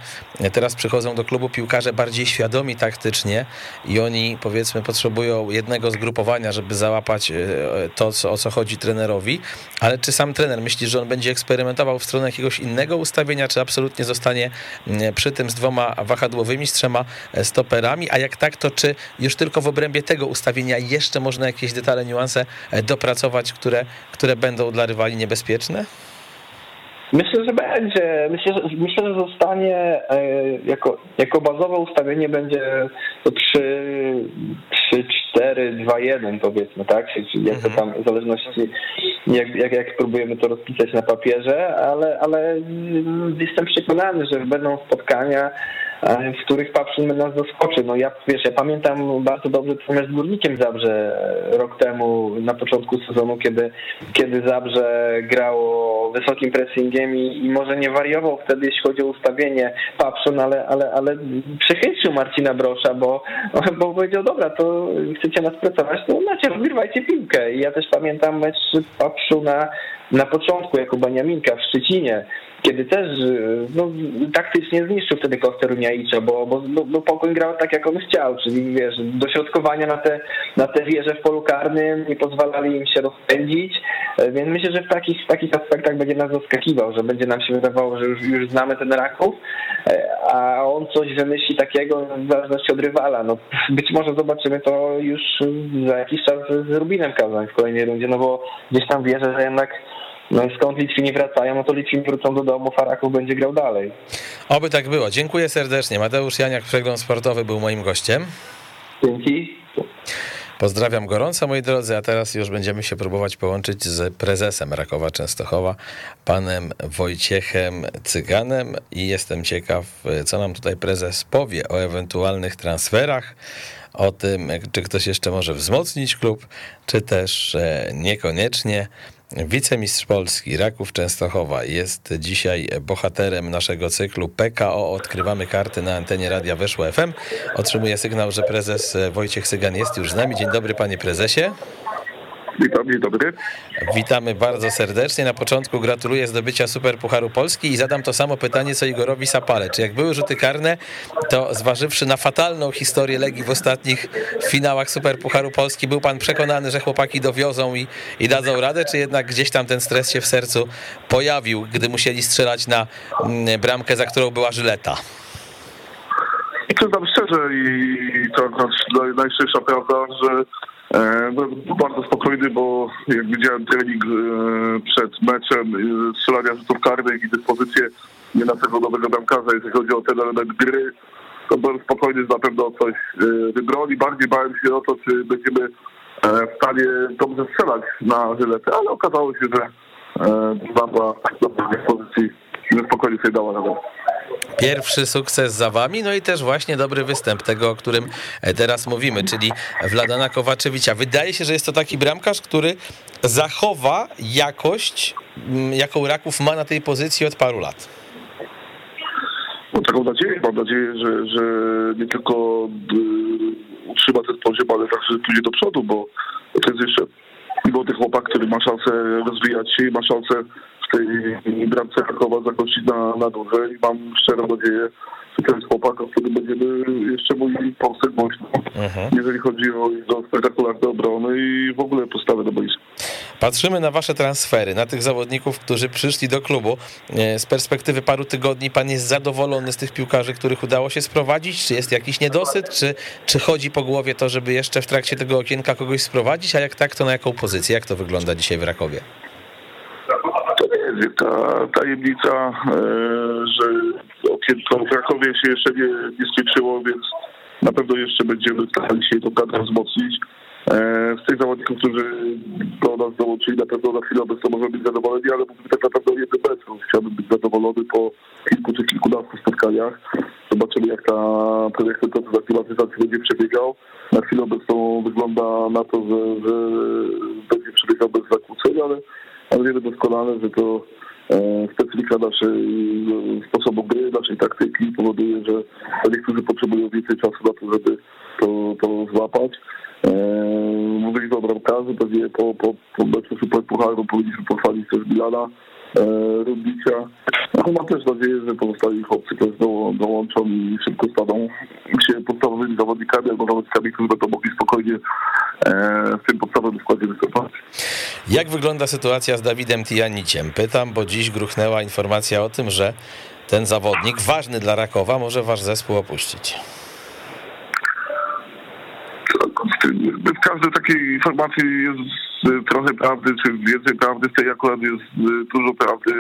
teraz przychodzą do klubu piłkarze bardziej świadomi taktycznie i oni powiedzmy potrzebują jednego zgrupowania, żeby załapać e, to, co, o co chodzi trenerowi. Ale czy sam trener myśli, że on będzie eksperymentował w stronę jakiegoś innego ustawienia, czy absolutnie zostanie przy tym z dwoma wahadłowymi, z trzema e, stoperami? A jak tak, to czy już tylko w obrębie tego ustawienia jeszcze można jakieś detale, niuanse e, dopracować, które, które będą dla rywali niebezpieczne? Myślę, że będzie. Myślę, że, myślę, że zostanie e, jako, jako bazowe ustawienie będzie to 3, 3 4, 2, 1 powiedzmy, tak? Czyli jak to mhm. tam w zależności jak, jak, jak spróbujemy to rozpisać na papierze, ale, ale jestem przekonany, że będą spotkania, w których Papszyn nas zaskoczy. No ja, wiesz, ja pamiętam bardzo dobrze natomiast z Górnikiem Zabrze e, rok temu, na początku sezonu, kiedy, kiedy Zabrze grało wysokim pressingiem i, i może nie wariował wtedy, jeśli chodzi o ustawienie Papszyn, ale, ale, ale przechytrzył Marcina Brosza, bo, bo powiedział, dobra, to chcecie nas pracować, to macie, rozgrywajcie piłkę. I ja też pamiętam mecz Papszuna na początku, jako Baniaminka w Szczecinie, kiedy też no, taktycznie zniszczył wtedy Kostę Runiaicza, bo, bo, bo, bo Pogoń grał tak, jak on chciał, czyli wiesz, dośrodkowania na te, na te wieże w polu karnym nie pozwalali im się rozpędzić, e, więc myślę, że w takich, w takich aspektach będzie nas zaskakiwał, że będzie nam się wydawało, że już, już znamy ten Raków, e, a on coś wymyśli takiego w zależności od rywala. No, być może zobaczymy to już za jakiś czas z Rubinem Kazań w kolejnej rundzie, no bo gdzieś tam wierzę, że jednak no i skąd Litwini wracają, no to Litwini wrócą do domu, Faraków będzie grał dalej. Oby tak było. Dziękuję serdecznie. Mateusz Janiak, Przegląd Sportowy był moim gościem. Dzięki. Pozdrawiam gorąco, moi drodzy, a teraz już będziemy się próbować połączyć z prezesem Rakowa Częstochowa, panem Wojciechem Cyganem i jestem ciekaw, co nam tutaj prezes powie o ewentualnych transferach, o tym, czy ktoś jeszcze może wzmocnić klub, czy też e, niekoniecznie. Wicemistrz Polski Raków Częstochowa jest dzisiaj bohaterem naszego cyklu PKO. Odkrywamy karty na antenie Radia Weszło FM. Otrzymuje sygnał, że prezes Wojciech Sygan jest już z nami. Dzień dobry panie prezesie. Witam, dzień dobry. Witamy bardzo serdecznie. Na początku gratuluję zdobycia Super Pucharu Polski i zadam to samo pytanie co Igorowi Sapale. Czy jak były rzuty karne, to zważywszy na fatalną historię Legii w ostatnich finałach Super Pucharu Polski, był pan przekonany, że chłopaki dowiozą i, i dadzą radę, czy jednak gdzieś tam ten stres się w sercu pojawił, gdy musieli strzelać na mm, bramkę, za którą była Żyleta? Przyznam szczerze i to najszczersza prawda, że E, no, bardzo spokojny, bo jak widziałem trening e, przed meczem, e, strzelania rzutów karnych i dyspozycję nie naszego nowego bramkarza, jeśli chodzi o ten element gry, to byłem spokojny, na pewno coś wybroni. Bardziej bałem się o to, czy będziemy w stanie dobrze strzelać na żyletę, ale okazało się, że była dobrej dyspozycji i spokojnie sobie dała nawet. Pierwszy sukces za wami, no i też właśnie dobry występ tego, o którym e, teraz mówimy, czyli Wladana Kowaczewicza. Wydaje się, że jest to taki bramkarz, który zachowa jakość, mm, jaką Raków ma na tej pozycji od paru lat. Mam taką nadzieję, mam nadzieję, że, że nie tylko y, utrzyma ten poziom, ale także pójdzie do przodu, bo to jest jeszcze mimo tych chłopak, który ma szansę rozwijać się i ma szansę tej bramce Krakowa zakończyć na, na dłużej i mam szczerą nadzieję, że ten chłopak, o którym będziemy jeszcze mówili Polsce głośno, mhm. jeżeli chodzi o, o spektakularne obrony i w ogóle postawę do boiska. Patrzymy na wasze transfery, na tych zawodników, którzy przyszli do klubu. E, z perspektywy paru tygodni pan jest zadowolony z tych piłkarzy, których udało się sprowadzić? Czy jest jakiś niedosyt? Czy, czy chodzi po głowie to, żeby jeszcze w trakcie tego okienka kogoś sprowadzić? A jak tak, to na jaką pozycję? Jak to wygląda dzisiaj w Rakowie? Ta tajemnica, e, że okienko w Krakowie się jeszcze nie, nie skończyło, więc na pewno jeszcze będziemy starali się tą kadrę wzmocnić. E, z tych zawodników, którzy do nas dołączyli, na pewno na chwilę obecną możemy być zadowoleni, ale mówimy tak naprawdę jednym meczu. Chciałbym być zadowolony po kilku czy kilkunastu spotkaniach. Zobaczymy, jak, ta, jak ten proces będzie przebiegał. Na chwilę obecną wygląda na to, że, że będzie przebiegał bez zakłóceń, ale ale wiemy doskonale, że to specyfika naszej sposobu gry, naszej taktyki powoduje, że niektórzy potrzebują więcej czasu na to, żeby to, to złapać. Mówiliśmy o bramkarzy, pewnie po, po, po meczu Super Pucharu powinniśmy pochwalić też Milana Rudnicza. No, mam też nadzieję, że pozostali chłopcy też dołączą i szybko staną się podstawowymi zawodnikami albo zawodnikami, którzy będą mogli spokojnie w tym podstawowym składzie występować. Jak wygląda sytuacja z Dawidem Tijaniciem? Pytam, bo dziś gruchnęła informacja o tym, że ten zawodnik, ważny dla Rakowa, może wasz zespół opuścić. W każdej takiej informacji jest trochę prawdy, czy więcej prawdy, w tej akurat jest dużo prawdy,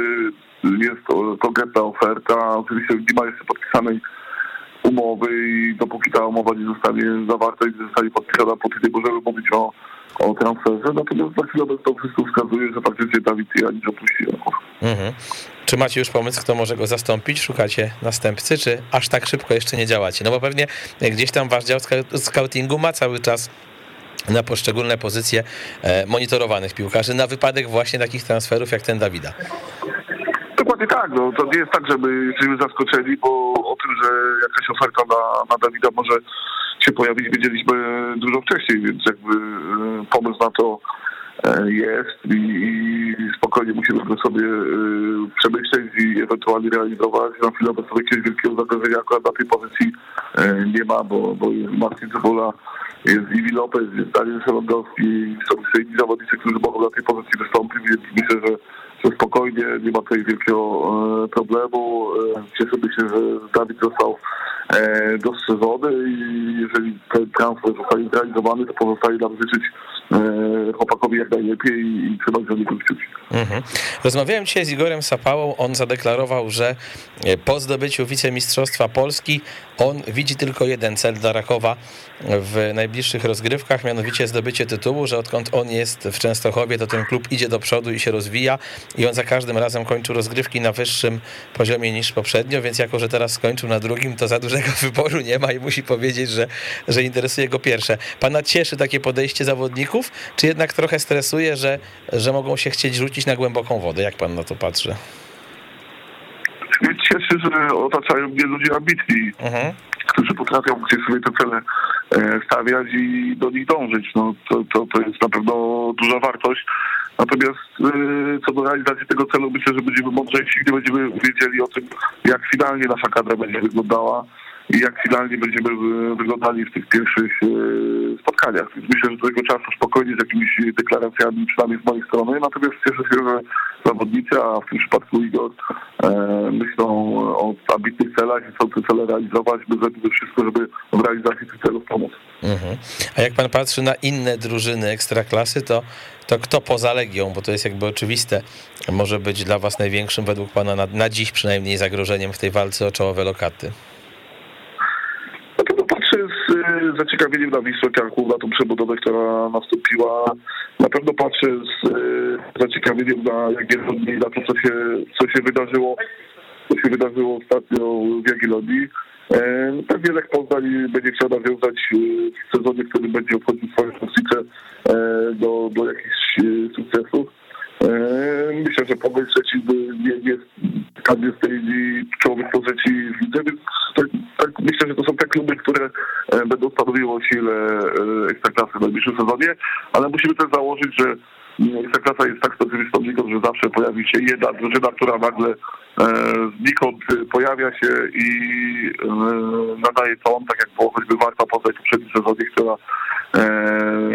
jest konkretna oferta, oczywiście nie ma jeszcze podpisanej umowy i dopóki ta umowa nie zostanie zawarta i nie zostanie podpisana, póki nie możemy mówić o, o transferze. Natomiast na chwilę to wszystko wskazuje, że faktycznie Dawid Janicz opuści. Mhm. Czy macie już pomysł, kto może go zastąpić? Szukacie następcy, czy aż tak szybko jeszcze nie działacie? No bo pewnie gdzieś tam wasz dział scoutingu ma cały czas na poszczególne pozycje monitorowanych piłkarzy na wypadek właśnie takich transferów jak ten Dawida. Dokładnie tak, no to nie jest tak, że my jesteśmy zaskoczeni, bo o tym, że jakaś oferta na, na Dawida może się pojawić, wiedzieliśmy dużo wcześniej, więc jakby pomysł na to jest i, i spokojnie musimy go sobie przemyśleć i ewentualnie realizować. Na chwilę obecną jakiegoś wielkiego zagrożenia akurat na tej pozycji nie ma, bo, bo jest Marcin Cebola, jest Iwi Lopez, jest Daniel Szalongowski, są jeszcze inni zawodnicy, którzy mogą na tej pozycji wystąpić, więc myślę, że spokojnie, nie ma tutaj wielkiego problemu. Cieszymy się, że Dawid został dostrzeżony i jeżeli ten transfer zostanie zrealizowany, to pozostaje nam życzyć chłopakowi jak najlepiej i trzymać za niego kciuki. Mhm. Rozmawiałem dzisiaj z Igorem Sapałą, on zadeklarował, że po zdobyciu wicemistrzostwa Polski on widzi tylko jeden cel dla Rakowa w najbliższych rozgrywkach, mianowicie zdobycie tytułu, że odkąd on jest w Częstochowie, to ten klub idzie do przodu i się rozwija i on za każdym razem kończył rozgrywki na wyższym poziomie niż poprzednio, więc jako, że teraz skończył na drugim, to za dużego wyboru nie ma i musi powiedzieć, że, że interesuje go pierwsze. Pana cieszy takie podejście zawodników, czy jednak trochę stresuje, że, że mogą się chcieć rzucić na głęboką wodę? Jak pan na to patrzy? Mnie cieszy, że otaczają mnie ludzie ambitni, mhm. którzy potrafią gdzieś sobie te cele stawiać i do nich dążyć. No, to, to, to jest na pewno duża wartość. Natomiast co do realizacji tego celu myślę, że będziemy mądrzejsi, gdy będziemy wiedzieli o tym, jak finalnie nasza kadra będzie wyglądała i jak finalnie będziemy wyglądali w tych pierwszych spotkaniach. Więc myślę, że do tego czasu spokojnie z jakimiś deklaracjami, przynajmniej z mojej strony. Natomiast cieszę się, że zawodnicy, a w tym przypadku Igor, myślą o ambitnych celach i chcą te cele realizować, by zrobimy wszystko, żeby w realizacji tych celów pomóc. Mhm. A jak pan patrzy na inne drużyny ekstraklasy, to, to kto poza Legią, bo to jest jakby oczywiste, może być dla was największym według pana na, na dziś przynajmniej zagrożeniem w tej walce o czołowe lokaty? Na pewno patrzę z zaciekawieniem na Wisłę Kraków, na tą przebudowę, która nastąpiła. Na pewno patrzę z zaciekawieniem na Jagiellonii, na to, co się, co się wydarzyło, co się wydarzyło ostatnio w Jagiellonii. Pewnie Lech Poznań będzie chciał nawiązać w sezonie, w którym będzie obchodził swoją rocznicę do, do jakichś sukcesów. Myślę, że Szczecin nie jest tam jest tej czołowych pozycji w lidze, więc tak, tak, myślę, że to są te kluby, które będą stanowiły o sile Ekstraklasy w najbliższym sezonie, ale musimy też założyć, że Ekstraklasa jest tak specyficzną ligą, że zawsze pojawi się jedna drużyna, która nagle znikąd pojawia się i nadaje ton, tak jak było choćby Warta Poznań w poprzednim sezonie, która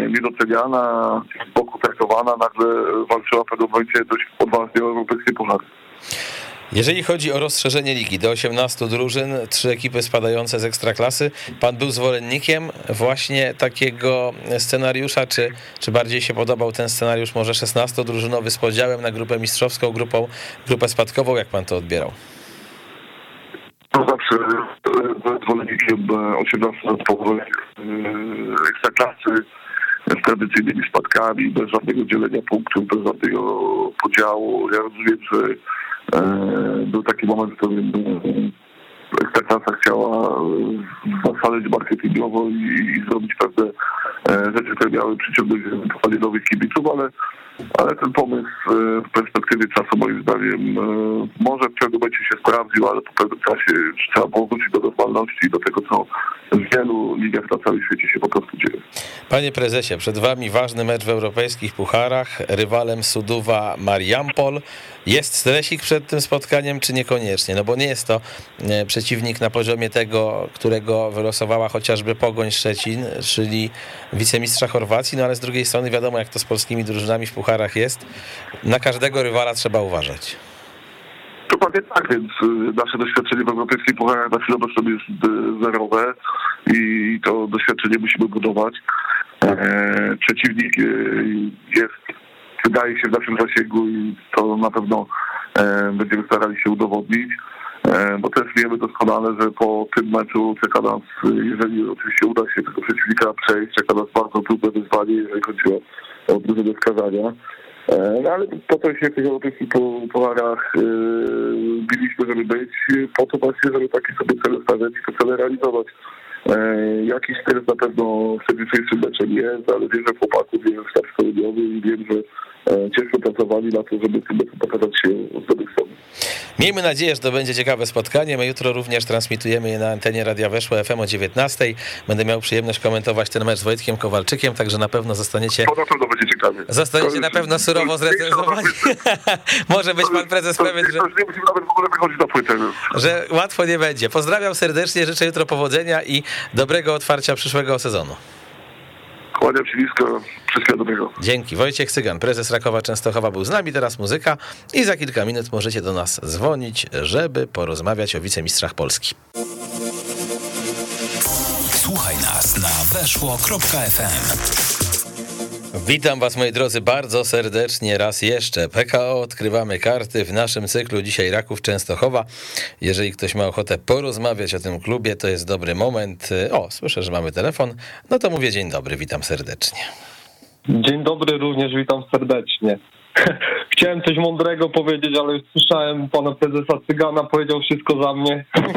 niedoceniana, z boku traktowana, nagle walczyła w pewnym momencie dość odważnie o europejskie puchary. Jeżeli chodzi o rozszerzenie ligi do 18 drużyn, trzy ekipy spadające z ekstraklasy, pan był zwolennikiem właśnie takiego scenariusza, czy, czy bardziej się podobał ten scenariusz może 16-drużynowy z podziałem na grupę mistrzowską, grupą, grupę spadkową, jak pan to odbierał? To zawsze zwolennikiem 18 ekstraklasy z tradycyjnymi spadkami, bez żadnego dzielenia punktów, bez żadnego podziału. Ja rozumiem, że był taki moment, w którym Ekstraklasa chciała zaszaleć marketingowo i, i zrobić pewne rzeczy, które miały przyciągnąć nowych kibiców, ale ale ten pomysł w perspektywie czasu moim zdaniem może w pewnym momencie się sprawdził, ale po pewnym czasie trzeba było wrócić do normalności i do tego, co w wielu ligach na całym świecie się po prostu dzieje. Panie prezesie, przed wami ważny mecz w europejskich pucharach, rywalem Suduwa Mariampol. Jest stresik przed tym spotkaniem, czy niekoniecznie? No bo nie jest to e, przeciwnik na poziomie tego, którego wylosowała chociażby Pogoń Szczecin, czyli wicemistrza Chorwacji, no ale z drugiej strony wiadomo, jak to z polskimi drużynami w pucharach jest. Na każdego rywala trzeba uważać. Dokładnie tak, więc y, nasze doświadczenie w europejskich pucharach na chwilę obecną jest y, zerowe i to doświadczenie musimy budować. E, przeciwnik y, jest, wydaje się, w naszym zasięgu i to na pewno e, będziemy starali się udowodnić, bo też wiemy doskonale, że po tym meczu czeka nas, jeżeli oczywiście uda się tego przeciwnika przejść, czeka nas bardzo trudne wyzwanie, jeżeli chodzi o, o drużynę wskazania. No ale po to się w tych europejskich pucharach yy, biliśmy, żeby być, po to właśnie, żeby takie sobie cele stawiać i te cele realizować. E, jakiś stres na pewno przed jutrzejszym meczem jest, ale wiem, że chłopaków wiem sztab szkoleniowy i wiem, że e, ciężko pracowali na to, żeby pokazać się z dobrych stron. Miejmy nadzieję, że to będzie ciekawe spotkanie. My jutro również transmitujemy je na antenie Radia Weszło FM o 19. Będę miał przyjemność komentować ten mecz z Wojtkiem Kowalczykiem, także na pewno zostaniecie... To na pewno będzie ciekawie. Zostaniecie na pewno surowo zrecenzowani. Może być pan prezes pewien, że... nie musimy nawet w ogóle wychodzić na płytę. Że łatwo nie będzie. Pozdrawiam serdecznie, życzę jutro powodzenia i dobrego otwarcia przyszłego sezonu. Kłaniam się nisko, wszystkiego dobrego. Dzięki. Wojciech Cygan, prezes Rakowa Częstochowa był z nami, teraz muzyka i za kilka minut możecie do nas dzwonić, żeby porozmawiać o wicemistrzach Polski. Słuchaj nas na weszło.fm. Witam Was, moi drodzy, bardzo serdecznie raz jeszcze. PKO odkrywamy karty w naszym cyklu dzisiaj Raków Częstochowa. Jeżeli ktoś ma ochotę porozmawiać o tym klubie, to jest dobry moment. O, słyszę, że mamy telefon. No to mówię dzień dobry, witam serdecznie. Dzień dobry, również witam serdecznie. Chciałem coś mądrego powiedzieć, ale już słyszałem pana prezesa Cygana, powiedział wszystko za mnie.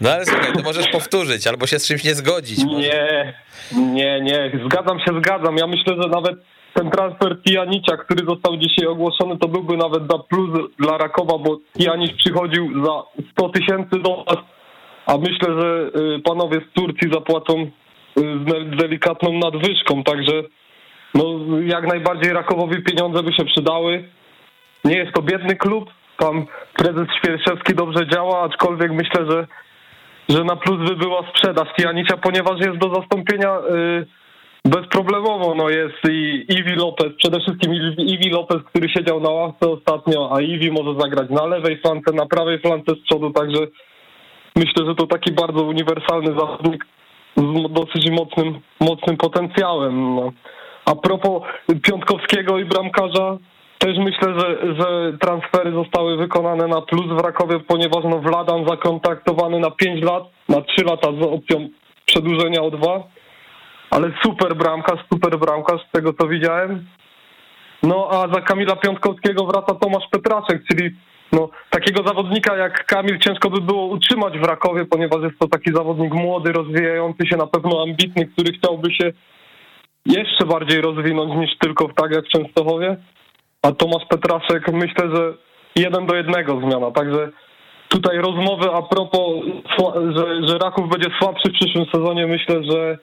No ale słuchaj, to możesz powtórzyć albo się z czymś nie zgodzić. Może. Nie, nie, nie, zgadzam się, zgadzam. Ja myślę, że nawet ten transfer Tijanicia, który został dzisiaj ogłoszony, to byłby nawet za plus dla Rakowa, bo Tijanic przychodził za 100 tysięcy dolarów, a myślę, że y, panowie z Turcji zapłacą y, z delikatną nadwyżką, także no jak najbardziej Rakowowi pieniądze by się przydały. Nie jest to biedny klub, tam prezes Świerszewski dobrze działa, aczkolwiek myślę, że, że na plus by była sprzedaż Tijanicia, ponieważ jest do zastąpienia y, bezproblemowo. No jest i Iwi Lopez, przede wszystkim Iwi Lopez, który siedział na ławce ostatnio, a Iwi może zagrać na lewej flance, na prawej flance z przodu, także myślę, że to taki bardzo uniwersalny zawodnik z dosyć mocnym, mocnym potencjałem. No. A propos Piątkowskiego i bramkarza, też myślę, że, że transfery zostały wykonane na plus w Rakowie, ponieważ no Wladan zakontaktowany na 5 lat, na 3 lata z opcją przedłużenia o 2. Ale super bramkarz, super bramkarz z tego co widziałem. No a za Kamila Piątkowskiego wraca Tomasz Petraszek, czyli no, takiego zawodnika jak Kamil ciężko by było utrzymać w Rakowie, ponieważ jest to taki zawodnik młody, rozwijający się, na pewno ambitny, który chciałby się jeszcze bardziej rozwinąć niż tylko w tak jak w Częstochowie. A Tomasz Petraszek myślę, że jeden do jednego zmiana. Także tutaj rozmowy a propos, że, że Raków będzie słabszy w przyszłym sezonie, myślę, że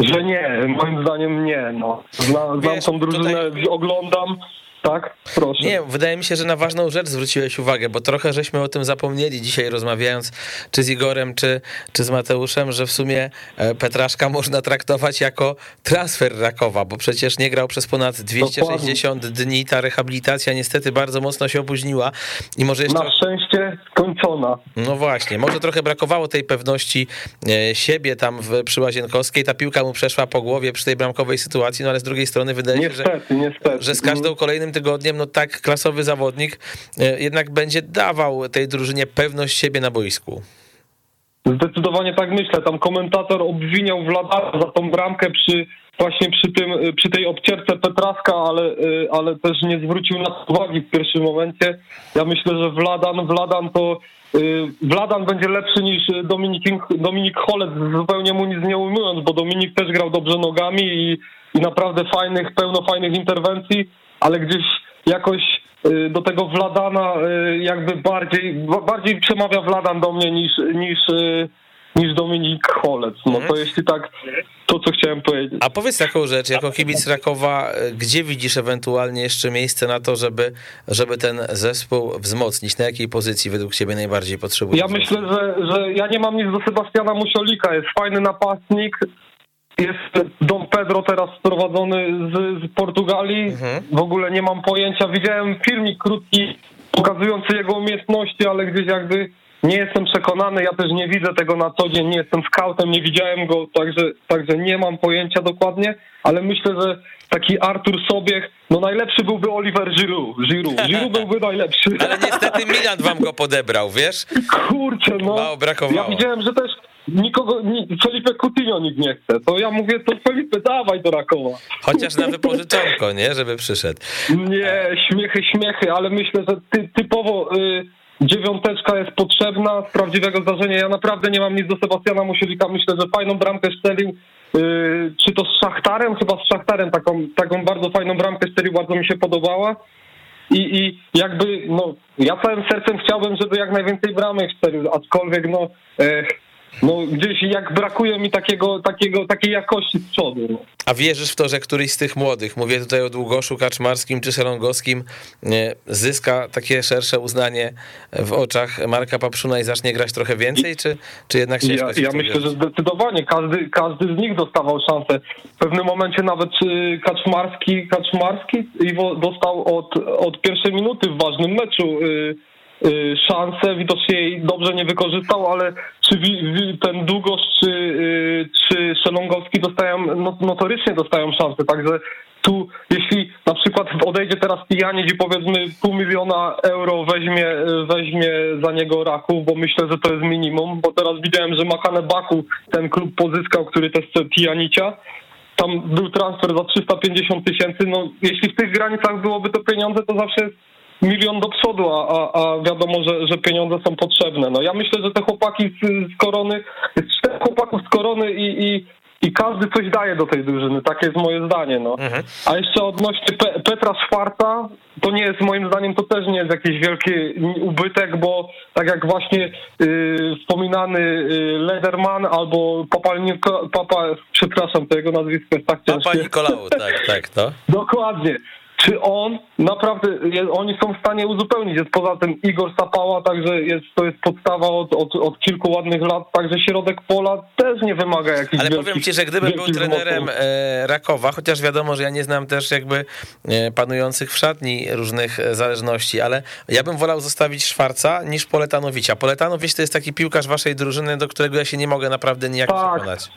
że nie, moim zdaniem nie. No. Zna, znam tą drużynę, tutaj... oglądam, tak, proszę. Nie, wydaje mi się, że na ważną rzecz zwróciłeś uwagę, bo trochę żeśmy o tym zapomnieli dzisiaj rozmawiając czy z Igorem, czy, czy z Mateuszem, że w sumie e, Petraszka można traktować jako transfer Rakowa, bo przecież nie grał przez ponad 260 Dokładnie. dni, ta rehabilitacja niestety bardzo mocno się opóźniła i może jeszcze... Na szczęście skończona. No właśnie, może trochę brakowało tej pewności e, siebie tam w, przy Łazienkowskiej, ta piłka mu przeszła po głowie przy tej bramkowej sytuacji, no ale z drugiej strony wydaje niestety, się, że, niestety. że z każdą kolejnym tygodniem, no tak klasowy zawodnik e, jednak będzie dawał tej drużynie pewność siebie na boisku. Zdecydowanie tak myślę. Tam komentator obwiniał Wladara za tą bramkę przy właśnie przy tym, przy tej obcierce Petraska, ale, y, ale też nie zwrócił na to uwagi w pierwszym momencie. Ja myślę, że Wladan, Wladan to Wladan będzie lepszy niż Dominik, Dominik Holec, zupełnie mu nic nie ujmując, bo Dominik też grał dobrze nogami i, i naprawdę fajnych, pełno fajnych interwencji, ale gdzieś jakoś y, do tego Wladana jakby bardziej, bardziej przemawia Wladan do mnie niż, niż niż Dominik Holec. No to mhm. jeśli tak, to co chciałem powiedzieć. A powiedz taką rzecz, jako kibic Rakowa, gdzie widzisz ewentualnie jeszcze miejsce na to, żeby, żeby ten zespół wzmocnić? Na jakiej pozycji według ciebie najbardziej potrzebuje? Ja myślę, że, że ja nie mam nic do Sebastiana Musiolika. Jest fajny napastnik, jest Dom Pedro teraz sprowadzony z, z Portugalii. Mhm. W ogóle nie mam pojęcia. Widziałem filmik krótki pokazujący jego umiejętności, ale gdzieś jakby nie jestem przekonany, ja też nie widzę tego na co dzień, nie jestem scoutem, nie widziałem go, także, także nie mam pojęcia dokładnie, ale myślę, że taki Artur Sobiech, no najlepszy byłby Oliver Giroud. Giroud, Giroud byłby najlepszy. Ale niestety Milan wam go podebrał, wiesz? Kurczę, no. Mało brakowało. Ja widziałem, że też nikogo, Felipe Coutinho nikt nie chce. To ja mówię, to Felipe, dawaj do Rakowa. Chociaż na wypożyczonko, nie? Żeby przyszedł. Nie, śmiechy, śmiechy, ale myślę, że ty, typowo... Y dziewiąteczka jest potrzebna z prawdziwego zdarzenia. Ja naprawdę nie mam nic do Sebastiana Musielika. Myślę, że fajną bramkę strzelił. Yy, czy to z Szachtarem? Chyba z Szachtarem taką, taką bardzo fajną bramkę strzelił, bardzo mi się podobała. I, I jakby, no, ja całym sercem chciałbym, żeby jak najwięcej bramek strzelił, aczkolwiek, no, e, no gdzieś jak brakuje mi takiego, takiego, takiej jakości z przodu. No. A wierzysz w to, że któryś z tych młodych, mówię tutaj o Długoszu, Kaczmarskim czy Szerągowskim, zyska takie szersze uznanie w oczach Marka Papszuna i zacznie grać trochę więcej, czy, czy jednak się Ja, ja myślę, że zdecydowanie każdy, każdy z nich dostawał szansę. W pewnym momencie nawet y, Kaczmarski, Kaczmarski Iwo dostał od, od pierwszej minuty w ważnym meczu Y, szansę, widocznie jej dobrze nie wykorzystał, ale czy ten Długosz czy, y, czy Szelongowski dostają, no, notorycznie dostają szansę, także tu jeśli na przykład odejdzie teraz Pijaniec i powiedzmy pół miliona euro weźmie, weźmie za niego Raków, bo myślę, że to jest minimum, bo teraz widziałem, że Makane Baku ten klub pozyskał, który też chce Pijanicia, tam był transfer za 350 tysięcy, no jeśli w tych granicach byłoby to pieniądze, to zawsze jest milion do przodu, a, a, a wiadomo, że, że pieniądze są potrzebne. No ja myślę, że te chłopaki z, z korony, jest czterech chłopaków z korony i, i, i każdy coś daje do tej drużyny. Takie jest moje zdanie. No. Mhm. A jeszcze odnośnie Pe Petra Szwarta, to nie jest moim zdaniem, to też nie jest jakiś wielki ubytek, bo tak jak właśnie y, wspominany y, Lederman albo Papa, Papa, przepraszam, to jego nazwisko jest tak ciężkie. Papa Nikolał, tak, tak, to. Dokładnie czy on naprawdę, oni są w stanie uzupełnić. Jest poza tym Igor Sapała, także jest, to jest podstawa od, od, od kilku ładnych lat, także środek pola też nie wymaga jakichś Ale powiem ci, że gdybym był trenerem e, Rakowa, chociaż wiadomo, że ja nie znam też jakby e, panujących w szatni różnych e, zależności, ale ja bym wolał zostawić Szwarca niż Poletanowicza. Poletanowicz to jest taki piłkarz waszej drużyny, do którego ja się nie mogę naprawdę nijak tak. przekonać.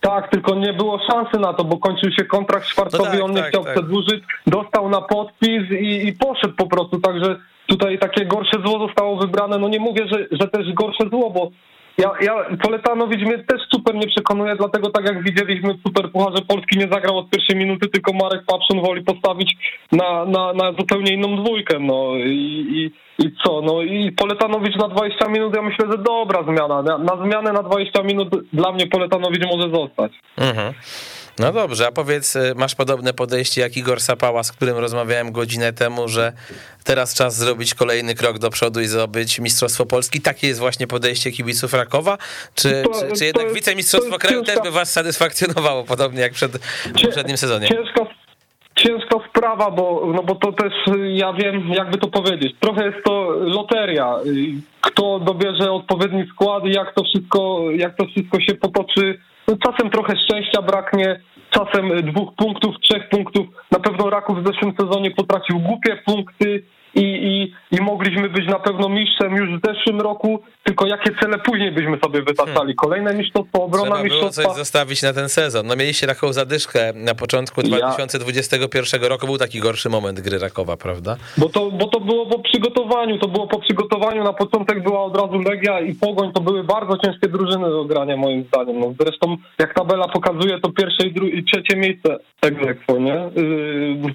Tak, tylko nie było szansy na to, bo kończył się kontrakt Szwarcowi, no tak, on nie tak, chciał tak. przedłużyć, dostał na podpis i, i poszedł po prostu, także tutaj takie gorsze zło zostało wybrane. No nie mówię, że, że też gorsze zło, bo ja, ja Poletanowicz mnie też super nie przekonuje, dlatego tak jak widzieliśmy w Superpucharze Polski nie zagrał od pierwszej minuty, tylko Marek Papszun woli postawić na, na, na zupełnie inną dwójkę, no i, i, i co, no i Poletanowicz na 20 minut, ja myślę, że dobra zmiana, na, na zmianę na 20 minut dla mnie Poletanowicz może zostać. Mhm. No dobrze, a powiedz, y, masz podobne podejście jak Igor Sapała, z którym rozmawiałem godzinę temu, że teraz czas zrobić kolejny krok do przodu i zdobyć Mistrzostwo Polski. Takie jest właśnie podejście kibiców Rakowa? Czy, to, czy, czy jednak jest, wicemistrzostwo kraju ciężka, też by was satysfakcjonowało, podobnie jak przed poprzednim sezonie? Ciężka, ciężka sprawa, bo, no bo to też, ja wiem, jakby to powiedzieć, trochę jest to loteria. Kto dobierze odpowiedni skład i jak to wszystko, jak to wszystko się potoczy no, czasem trochę szczęścia braknie, czasem dwóch punktów, trzech punktów. Na pewno Raków w zeszłym sezonie potracił głupie punkty i, i i, mogliśmy być na pewno mistrzem już w zeszłym roku, tylko jakie cele później byśmy sobie wytaczali. Kolejne mistrzostwo, obrona Trzeba było mistrzostwa. coś zostawić na ten sezon. No mieliście taką zadyszkę na początku Ja- 2021 roku, był taki gorszy moment gry Rakowa, prawda? Bo to, bo to było po przygotowaniu, to było po przygotowaniu, na początek była od razu Legia i Pogoń, to były bardzo ciężkie drużyny do grania moim zdaniem. No, zresztą jak tabela pokazuje, to pierwsze i, i trzecie miejsce egzekwo, nie? Yy, yy,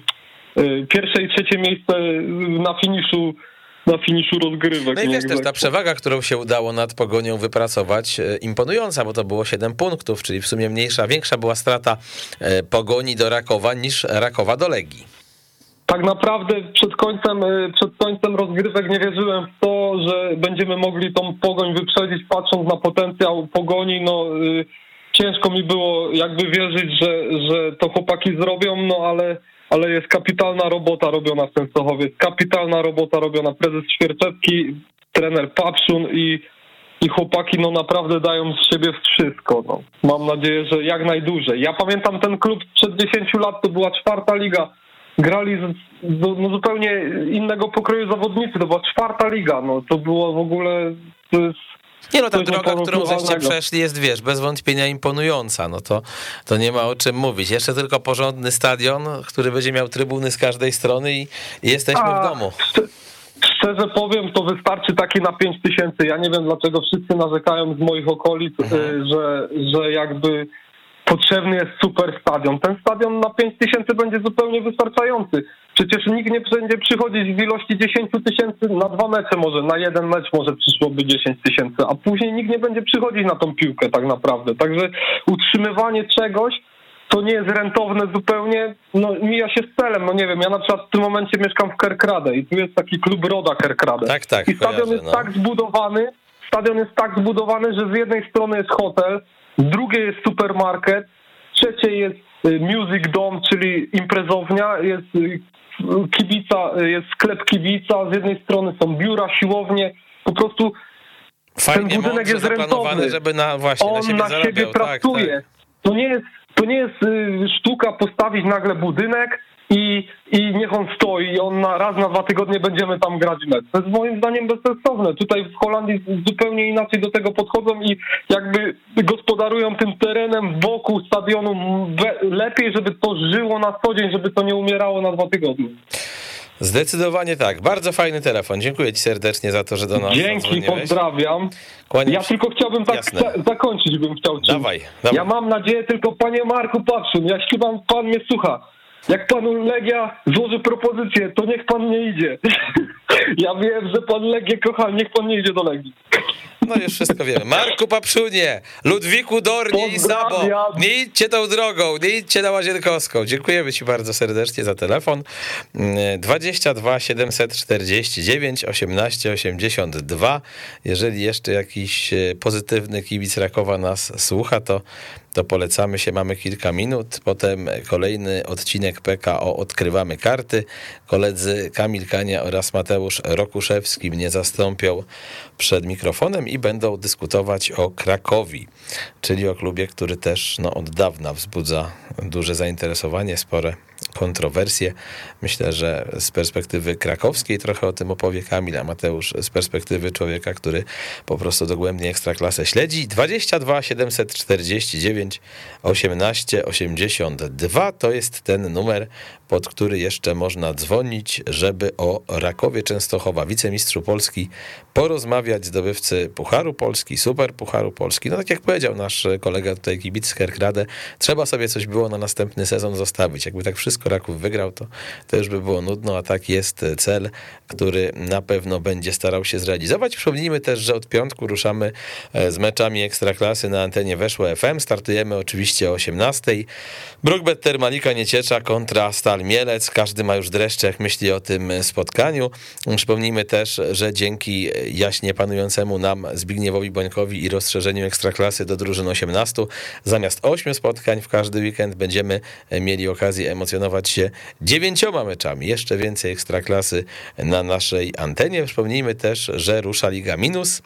pierwsze i trzecie miejsce na finiszu na finiszu rozgrywek. No i wiesz też, ta przewaga, którą się udało nad Pogonią wypracować, e, imponująca, bo to było 7 punktów, czyli w sumie mniejsza, większa była strata e, Pogoni do Rakowa niż Rakowa do Legii. tak naprawdę przed końcem, y, przed końcem rozgrywek nie wierzyłem w to, że będziemy mogli tą pogoń wyprzedzić, patrząc na potencjał pogoni. No, y, ciężko mi było jakby wierzyć, że, że to chłopaki zrobią, no ale, ale jest kapitalna robota robiona w Częstochowie. Kapitalna robota robiona. Prezes Świerczewski, trener Papszun i, i chłopaki no naprawdę dają z siebie wszystko. No. Mam nadzieję, że jak najdłużej. Ja pamiętam ten klub przed 10 lat, to była czwarta liga grali z, z, no zupełnie innego pokroju zawodnicy, to była czwarta liga, no to było w ogóle to jest Nie no, ta droga, którą żeście przeszli jest, wiesz, bez wątpienia imponująca, no to, to nie ma o czym mówić. Jeszcze tylko porządny stadion, który będzie miał trybuny z każdej strony i, jesteśmy w A, domu. szcze- Szczerze powiem, to wystarczy taki na 5 tysięcy. Ja nie wiem, dlaczego wszyscy narzekają z moich okolic, y, że, że jakby potrzebny jest super stadion. Ten stadion na 5 tysięcy będzie zupełnie wystarczający. Przecież nikt nie będzie przychodzić w ilości 10 tysięcy na dwa mecze może, na jeden mecz może przyszłoby 10 tysięcy, a później nikt nie będzie przychodzić na tą piłkę tak naprawdę. Także utrzymywanie czegoś, to nie jest rentowne zupełnie, no mija się z celem, no nie wiem, ja na przykład w tym momencie mieszkam w Kerkrade i tu jest taki klub Roda Kerkrade. Tak, tak, I stadion kojarzę, jest no. tak zbudowany, stadion jest tak zbudowany, że z jednej strony jest hotel, z drugiej jest supermarket, trzeciej jest y, music dome, czyli imprezownia, jest y, kibica, y, jest sklep kibica, z jednej strony są biura, siłownie, po prostu Fajnie, ten budynek jest rentowny. żeby na, właśnie, na on siebie na siebie tak, pracuje. tak. To nie jest, to nie jest y, sztuka postawić nagle budynek i, i niech on stoi i on na, raz na dwa tygodnie będziemy tam grać mecz. To jest moim zdaniem bezsensowne. Tutaj w Holandii zupełnie inaczej do tego podchodzą i jakby gospodarują tym terenem wokół stadionu lepiej, żeby to żyło na co dzień, żeby to nie umierało na dwa tygodnie. Zdecydowanie tak. Bardzo fajny telefon. Dziękuję ci serdecznie za to, że do nas Dzięki, pozdrawiam. Kłaniam Ja się. tylko chciałbym tak Jasne. zakończyć, bym chciał czymś. Dawaj, dawaj. Ja mam nadzieję, tylko panie Marku Papszun, jeśli pan, pan mnie słucha, jak panu Legia złoży propozycję, to niech pan nie idzie. Ja wiem, że pan Legię kocha, niech pan nie idzie do Legii. No już wszystko wiemy. Marku Papszunie, Ludwiku Dornie i Sabo. Nie idźcie tą drogą, nie idźcie na Łazienkowską. Dziękujemy ci bardzo serdecznie za telefon. Mm, 22 749 18 82. Jeżeli jeszcze jakiś e, pozytywny kibic Rakowa nas słucha, to to polecamy się, mamy kilka minut. Potem kolejny odcinek PKO Odkrywamy Karty. Koledzy Kamil Kania oraz Mateusz Rokuszewski mnie zastąpią przed mikrofonem i będą dyskutować o Krakowi, czyli o klubie, który też no, od dawna wzbudza duże zainteresowanie, spore kontrowersje. Myślę, że z perspektywy krakowskiej trochę o tym opowie Kamil, a Mateusz z perspektywy człowieka, który po prostu dogłębnie ekstraklasę śledzi. 22 749 18 82 to jest ten numer, pod który jeszcze można dzwonić, żeby o Rakowie Częstochowa, wicemistrzu Polski, porozmawiać zdobywcy Pucharu Polski, Super Pucharu Polski. No tak jak powiedział nasz kolega tutaj kibic z Kerkrade, trzeba sobie coś było na następny sezon zostawić. Jakby tak wszystko Raków wygrał, to, już by było nudno, a tak jest cel, który na pewno będzie starał się zrealizować. Przypomnijmy też, że od piątku ruszamy e, z meczami Ekstraklasy na antenie Weszło FM. Startujemy oczywiście o 18. Brookbet Termalika Nieciecza kontra Stal Mielec. Każdy ma już dreszcze, jak myśli o tym spotkaniu. Przypomnijmy też, że dzięki jaśnie panującemu nam Zbigniewowi Bońkowi i rozszerzeniu Ekstraklasy do drużyn 18, zamiast 8 spotkań w każdy weekend będziemy mieli okazję emocjonować się dziewięcioma meczami. Jeszcze więcej Ekstraklasy na naszej antenie. Przypomnijmy też, że rusza Liga Minus.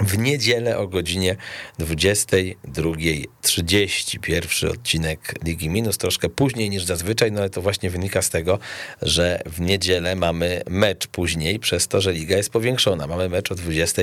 W niedzielę o godzinie 22.30. Pierwszy odcinek Ligi Minus, troszkę później niż zazwyczaj, no ale to właśnie wynika z tego, że w niedzielę mamy mecz później, przez to, że liga jest powiększona. Mamy mecz o 20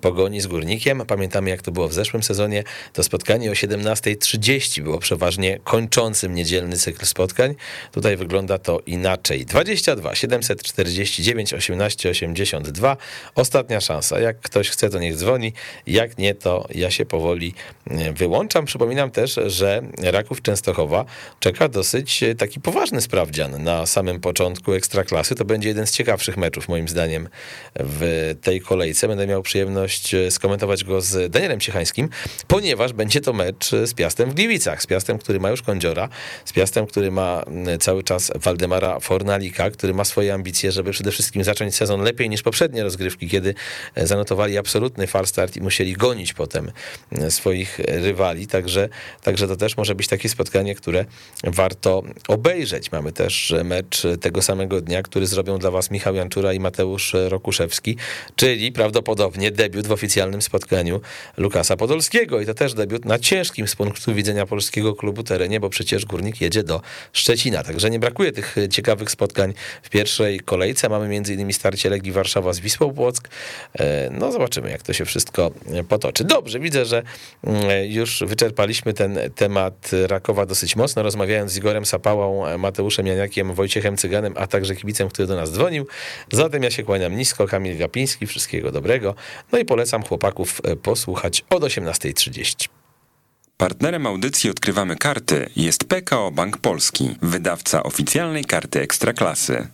Pogoni z Górnikiem. Pamiętamy jak to było w zeszłym sezonie. To spotkanie o 17.30 było przeważnie kończącym niedzielny cykl spotkań. Tutaj wygląda to inaczej. 22 749 18 82. Ostatnia szansa. Jak ktoś chce, to niech dzwoni. Jak nie, to ja się powoli e, wyłączam. Przypominam też, że Raków Częstochowa czeka dosyć e, taki poważny sprawdzian na samym początku Ekstraklasy. To będzie jeden z ciekawszych meczów, moim zdaniem, w tej kolejce. Będę miał przyjemność e, skomentować go z Danielem Ciechańskim, ponieważ będzie to mecz z Piastem w Gliwicach. Z Piastem, który ma już Kądziora, z Piastem, który ma cały czas Waldemara Fornalika, który ma swoje ambicje, żeby przede wszystkim zacząć sezon lepiej niż poprzednie rozgrywki, kiedy zanotowali absolutny falstart i musieli gonić potem e, swoich rywali, także, także to też może być takie spotkanie, które warto obejrzeć. Mamy też mecz tego samego dnia, który zrobią dla was Michał Janczura i Mateusz Rokuszewski, czyli prawdopodobnie debiut w oficjalnym spotkaniu Lukasa Podolskiego i to też debiut na ciężkim z punktu widzenia polskiego klubu terenie, bo przecież Górnik jedzie do Szczecina, także nie brakuje tych ciekawych spotkań w pierwszej kolejce. Mamy innymi starcie Legii Warszawa z Wisłą Płock. E, no zobaczymy, jak to się wszystko potoczy. Dobrze, widzę, że mm, już wyczerpaliśmy ten temat Rakowa dosyć mocno, rozmawiając z Igorem Sapałą, Mateuszem Janiakiem, Wojciechem Cyganem, a także kibicem, który do nas dzwonił. Zatem ja się kłaniam nisko, Kamil Gapiński, wszystkiego dobrego. No i polecam chłopaków e, posłuchać od 18.30. Partnerem audycji Odkrywamy Karty jest PKO Bank Polski, wydawca oficjalnej karty Ekstraklasy.